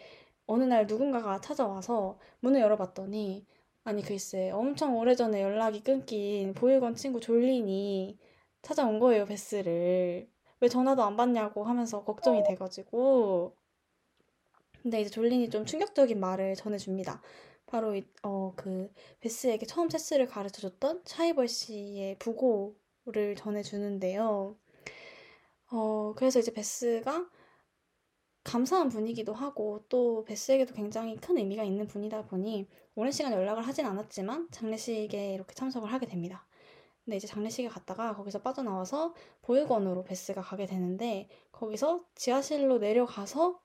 어느 날 누군가가 찾아와서 문을 열어봤더니 아니 글쎄 엄청 오래전에 연락이 끊긴 보육원 친구 졸린이 찾아온 거예요, 베스를. 왜 전화도 안 받냐고 하면서 걱정이 돼가지고. 근데 이제 졸린이 좀 충격적인 말을 전해줍니다. 바로 이, 어, 그 베스에게 처음 체스를 가르쳐줬던 차이벌 씨의 부고를 전해주는데요. 어, 그래서 이제 베스가 감사한 분이기도 하고 또 베스에게도 굉장히 큰 의미가 있는 분이다 보니 오랜 시간 연락을 하진 않았지만 장례식에 이렇게 참석을 하게 됩니다. 근데 이제 장례식에 갔다가 거기서 빠져나와서 보육원으로 베스가 가게 되는데 거기서 지하실로 내려가서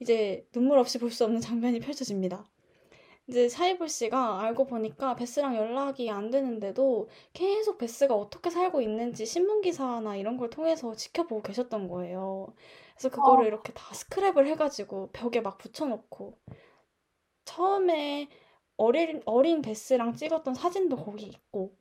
이제 눈물 없이 볼 수 없는 장면이 펼쳐집니다. 이제 샤이볼 씨가 알고 보니까 베스랑 연락이 안 되는데도 계속 베스가 어떻게 살고 있는지 신문 기사나 이런 걸 통해서 지켜보고 계셨던 거예요. 그래서 그거를 이렇게 다 스크랩을 해가지고 벽에 막 붙여놓고 처음에 어린 어린 베스랑 찍었던 사진도 거기 있고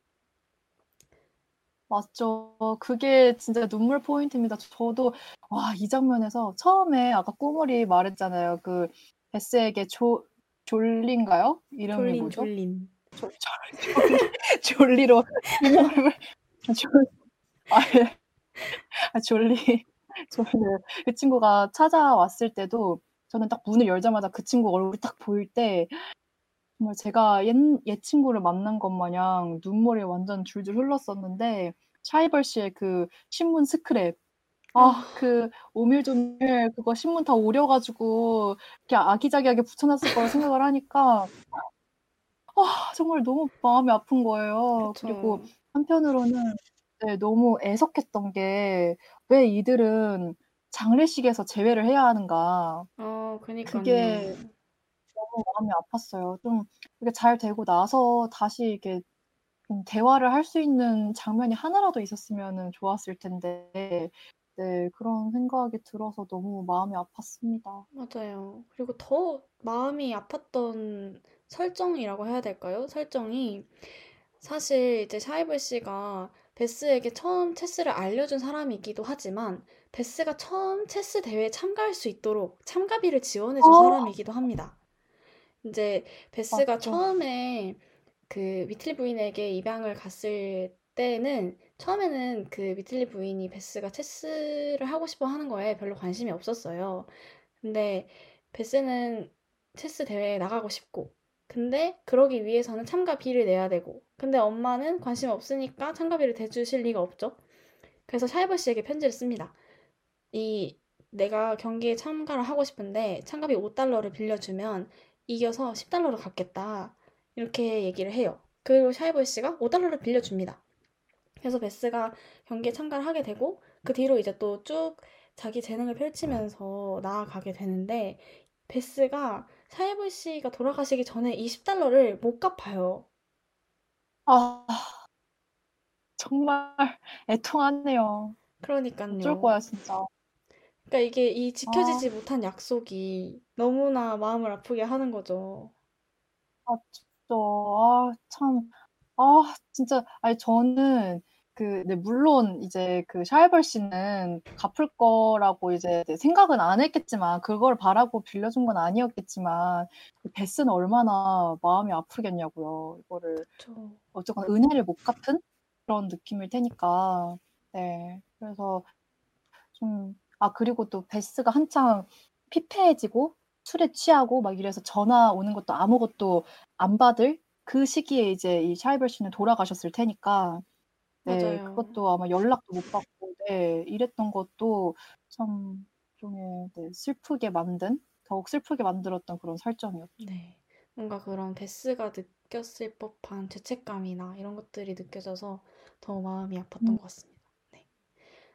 맞죠. 그게 진짜 눈물 포인트입니다. 저도 와, 이 장면에서 처음에 아까 꼬물이 말했잖아요. 그 베스에게 조 졸린가요? 이름이 졸린 뭐죠? 졸린 졸, 졸, 졸리로 졸, 아, 예. 아, 졸리 졸리 그 친구가 찾아왔을 때도 저는 딱 문을 열자마자 그 친구 얼굴이 딱 보일 때 정말 제가 옛, 옛 친구를 만난 것 마냥 눈물이 완전 줄줄 흘렀었는데 샤이벌 씨의 그 신문 스크랩 아, 그 오밀조밀 그거 신문 다 오려 가지고 이렇게 아기자기하게 붙여 놨을 거라 생각을 하니까 아, 정말 너무 마음이 아픈 거예요. 그리고 그쵸. 한편으로는 네, 너무 애석했던 게 왜 이들은 장례식에서 재회를 해야 하는가. 어, 그게 그니까요. 너무 마음이 아팠어요. 좀 이게 잘 되고 나서 다시 이렇게 좀 대화를 할 수 있는 장면이 하나라도 있었으면 좋았을 텐데, 네, 그런 생각이 들어서 너무 마음이 아팠습니다. 맞아요. 그리고 더 마음이 아팠던 설정이라고 해야 될까요? 설정이 사실 이제 샤이벌 씨가 베스에게 처음 체스를 알려준 사람이기도 하지만 베스가 처음 체스 대회에 참가할 수 있도록 참가비를 지원해준 어, 사람이기도 합니다. 이제 베스가 맞죠. 처음에 그 위틀리 부인에게 입양을 갔을 때는 처음에는 그 위틀리 부인이 베스가 체스를 하고 싶어 하는 거에 별로 관심이 없었어요. 근데 베스는 체스 대회에 나가고 싶고, 근데 그러기 위해서는 참가비를 내야 되고, 근데 엄마는 관심 없으니까 참가비를 대주실 리가 없죠. 그래서 샤이버 씨에게 편지를 씁니다. 이 내가 경기에 참가를 하고 싶은데 참가비 5달러를 빌려주면 이겨서 10달러로 갚겠다. 이렇게 얘기를 해요. 그리고 샤이버 씨가 5달러를 빌려줍니다. 그래서 베스가 경기에 참가를 하게 되고 그 뒤로 이제 또 쭉 자기 재능을 펼치면서 나아가게 되는데 베스가 샤이버 씨가 돌아가시기 전에 이 10달러를 못 갚아요. 아, 정말 애통하네요. 어쩔 그러니까요. 거야, 진짜. 그러니까 이게 이 아, 지켜지지 못한 약속이 너무나 마음을 아프게 하는 거죠. 아, 진짜. 아, 참. 아, 진짜. 아니, 저는 그, 네, 물론 이제 그 샤이벌 씨는 갚을 거라고 이제 네, 생각은 안 했겠지만, 그걸 바라고 빌려준 건 아니었겠지만, 그 베스는 얼마나 마음이 아프겠냐고요. 이거를 그쵸. 어쨌거나 은혜를 못 갚은 그런 느낌일 테니까. 네. 그래서 좀, 아, 그리고 또 베스가 한창 피폐해지고 술에 취하고 막 이래서 전화 오는 것도 아무것도 안 받을 그 시기에 이제 이 샤이벌 씨는 돌아가셨을 테니까, 네, 맞아요. 그것도 아마 연락도 못 받고, 네, 이랬던 것도 참 일종의 네, 슬프게 만든, 더욱 슬프게 만들었던 그런 설정이었죠. 네. 뭔가 그런 베스가 느꼈을 법한 죄책감이나 이런 것들이 느껴져서 더 마음이 아팠던 음, 것 같습니다. 네.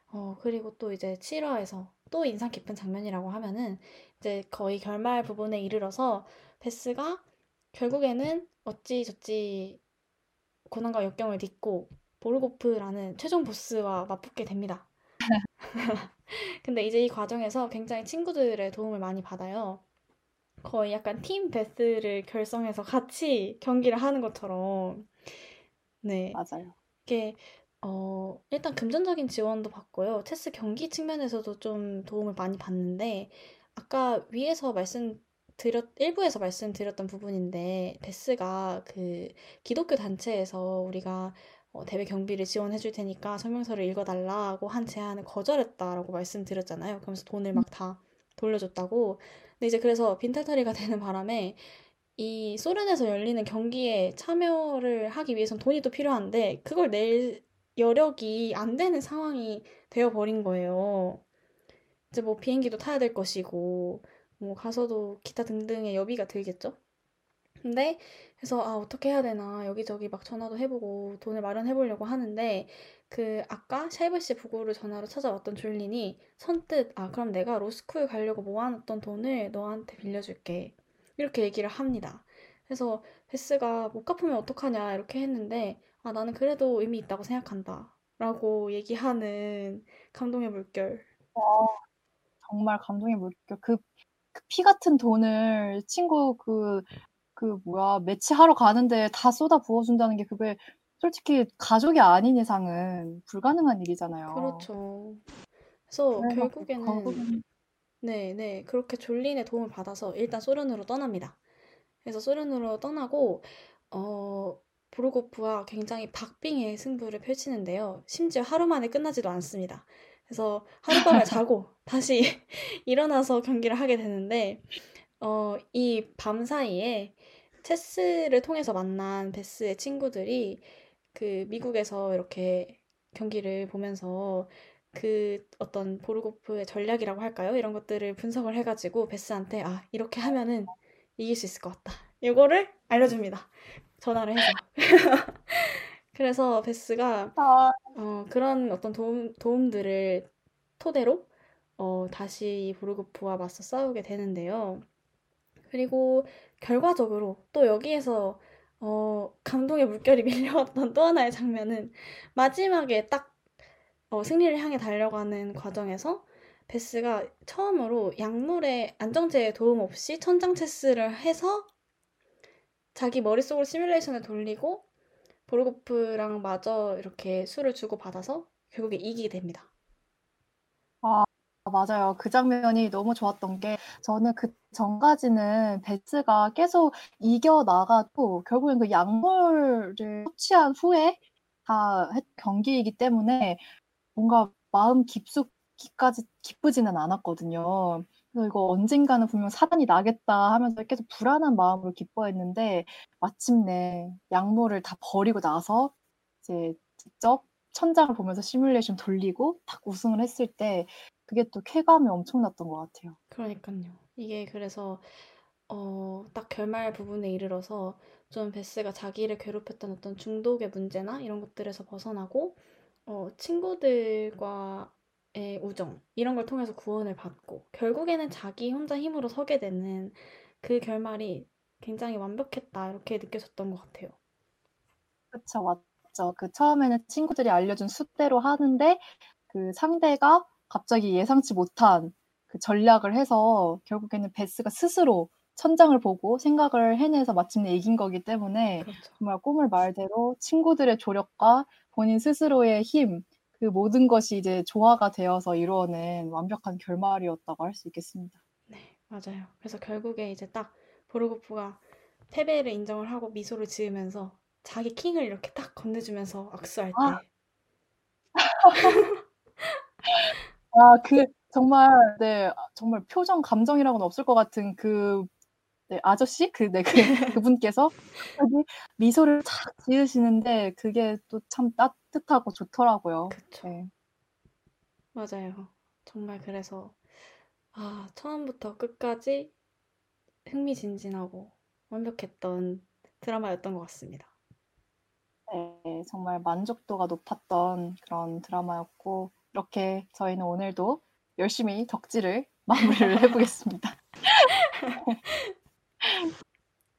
어, 그리고 또 이제 7화에서 또 인상 깊은 장면이라고 하면은 이제 거의 결말 부분에 이르러서 베스가 결국에는 어찌저찌 고난과 역경을 딛고 보르고프라는 최종 보스와 맞붙게 됩니다. 근데 이제 이 과정에서 굉장히 친구들의 도움을 많이 받아요. 거의 약간 팀 베스를 결성해서 같이 경기를 하는 것처럼. 네. 맞아요. 이게, 어, 일단 금전적인 지원도 받고요. 체스 경기 측면에서도 좀 도움을 많이 받는데, 아까 위에서 말씀 드렸, 일부에서 말씀드렸던 부분인데, 베스가 그 기독교 단체에서 우리가 어, 대회 경비를 지원해 줄 테니까 성명서를 읽어달라고 한 제안을 거절했다라고 말씀드렸잖아요. 그러면서 돈을 막 다 돌려줬다고. 근데 이제 그래서 빈털터리가 되는 바람에 이 소련에서 열리는 경기에 참여를 하기 위해선 돈이 또 필요한데 그걸 낼 여력이 안 되는 상황이 되어버린 거예요. 이제 뭐 비행기도 타야 될 것이고 뭐 가서도 기타 등등의 여비가 들겠죠? 근데 그래서 아 어떻게 해야 되나 여기저기 막 전화도 해보고 돈을 마련해 보려고 하는데 그 아까 샤이벌 씨 부고를 전하러 찾아왔던 졸린이 선뜻 아 그럼 내가 로스쿨 가려고 모아놨던 돈을 너한테 빌려줄게 이렇게 얘기를 합니다. 그래서 베스가 못 갚으면 어떡하냐 이렇게 했는데 아 나는 그래도 의미 있다고 생각한다 라고 얘기하는 감동의 물결 정말 감동의 물결. 그, 그 피 같은 돈을 친구 그, 그 뭐야, 매치하러 가는데 다 쏟아 부어준다는 게 그게 솔직히 가족이 아닌 이상은 불가능한 일이잖아요. 그렇죠. 그래서 결국에는 결국엔 네, 네. 그렇게 졸린의 도움을 받아서 일단 소련으로 떠납니다. 그래서 소련으로 떠나고 어 보르고프와 굉장히 박빙의 승부를 펼치는데요. 심지어 하루 만에 끝나지도 않습니다. 그래서 하룻밤을 자고 다시 일어나서 경기를 하게 되는데 어 이 밤 사이에 체스를 통해서 만난 베스의 친구들이 그 미국에서 이렇게 경기를 보면서 그 어떤 보르고프의 전략이라고 할까요? 이런 것들을 분석을 해가지고 베스한테 아 이렇게 하면은 이길 수 있을 것 같다. 이거를 알려줍니다. 전화를 해서. 그래서 베스가 아, 어, 그런 어떤 도움, 도움들을 토대로 어, 다시 이 보르고프와 맞서 싸우게 되는데요. 그리고 결과적으로 또 여기에서 어, 감동의 물결이 밀려왔던 또 하나의 장면은 마지막에 딱 어, 승리를 향해 달려가는 과정에서 베스가 처음으로 약물의 안정제의 도움 없이 천장 체스를 해서 자기 머릿속으로 시뮬레이션을 돌리고 보르고프랑 마저 이렇게 수를 주고 받아서 결국에 이기게 됩니다. 맞아요. 그 장면이 너무 좋았던 게 저는 그 전까지는 베스가 계속 이겨나가도 결국엔 그 약물을 섭취한 후에 다 했- 경기이기 때문에 뭔가 마음 깊숙이까지 기쁘지는 않았거든요. 그래서 이거 언젠가는 분명 사단이 나겠다 하면서 계속 불안한 마음으로 기뻐했는데 마침내 약물을 다 버리고 나서 이제 직접 천장을 보면서 시뮬레이션 돌리고 딱 우승을 했을 때 그게 또 쾌감이 엄청났던 것 같아요. 그러니까요. 이게 그래서 어, 딱 결말 부분에 이르러서 좀 베스가 자기를 괴롭혔던 어떤 중독의 문제나 이런 것들에서 벗어나고 어, 친구들과의 우정 이런 걸 통해서 구원을 받고 결국에는 자기 혼자 힘으로 서게 되는 그 결말이 굉장히 완벽했다 이렇게 느껴졌던 것 같아요. 그쵸, 맞죠. 그 처음에는 친구들이 알려준 수대로 하는데 그 상대가 갑자기 예상치 못한 그 전략을 해서 결국에는 베스가 스스로 천장을 보고 생각을 해내서 마침내 이긴 거기 때문에 그렇죠. 정말 꿈을 말대로 친구들의 조력과 본인 스스로의 힘, 그 모든 것이 이제 조화가 되어서 이루어낸 완벽한 결말이었다고 할 수 있겠습니다. 네, 맞아요. 그래서 결국에 이제 딱 보르고프가 패배를 인정을 하고 미소를 지으면서 자기 킹을 이렇게 딱 건네주면서 악수할 아. 때 아, 그 정말 네, 아, 정말 표정 감정이라고는 없을 것 같은 그 네, 아저씨 그 네, 그 그분께서 미소를 착 지으시는데 그게 또 참 따뜻 하고 좋더라고요. 그쵸. 네. 맞아요. 정말 그래서 아, 처음부터 끝까지 흥미진진하고 완벽했던 드라마였던 것 같습니다. 네, 정말 만족도가 높았던 그런 드라마였고 이렇게 저희는 오늘도 열심히 덕질을 마무리를 해보겠습니다.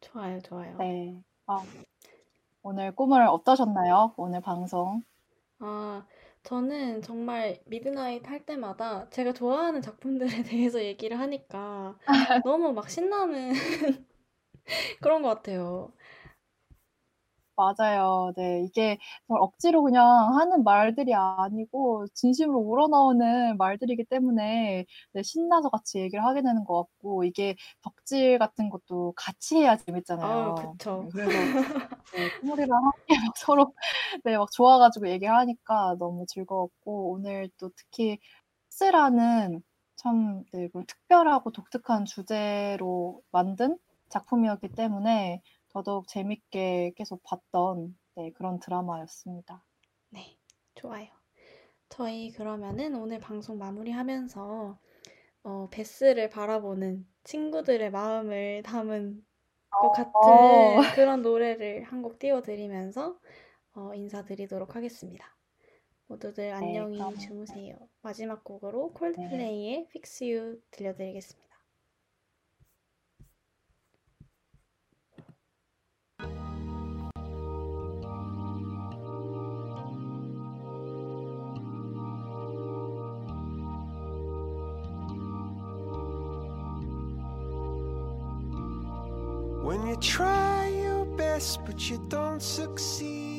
좋아요, 좋아요. 네. 아, 오늘 꿈을 어떠셨나요? 오늘 방송. 아, 저는 정말 midnight 할 때마다 제가 좋아하는 작품들에 대해서 얘기를 하니까 너무 막 신나는 그런 것 같아요. 맞아요. 네, 이게 정말 억지로 그냥 하는 말들이 아니고 진심으로 우러나오는 말들이기 때문에 네, 신나서 같이 얘기를 하게 되는 것 같고 이게 덕질 같은 것도 같이 해야 재밌잖아요. 그쵸. 네, 그래서 네, 꾸물이랑 함께 막 서로 네, 막 좋아가지고 얘기를 하니까 너무 즐거웠고 오늘 또 특히 스라는 참 네, 그 특별하고 독특한 주제로 만든 작품이었기 때문에 더더욱 재밌게 계속 봤던 네, 그런 드라마였습니다. 네, 좋아요. 저희 그러면은 오늘 방송 마무리하면서 어, 베스를 바라보는 친구들의 마음을 담은 것 같은 어. 그런 노래를 한 곡 띄워드리면서 어, 인사드리도록 하겠습니다. 모두들 안녕히 그럼- 주무세요. 마지막 곡으로 콜드플레이의 Fix You 들려드리겠습니다. Try your best but you don't succeed.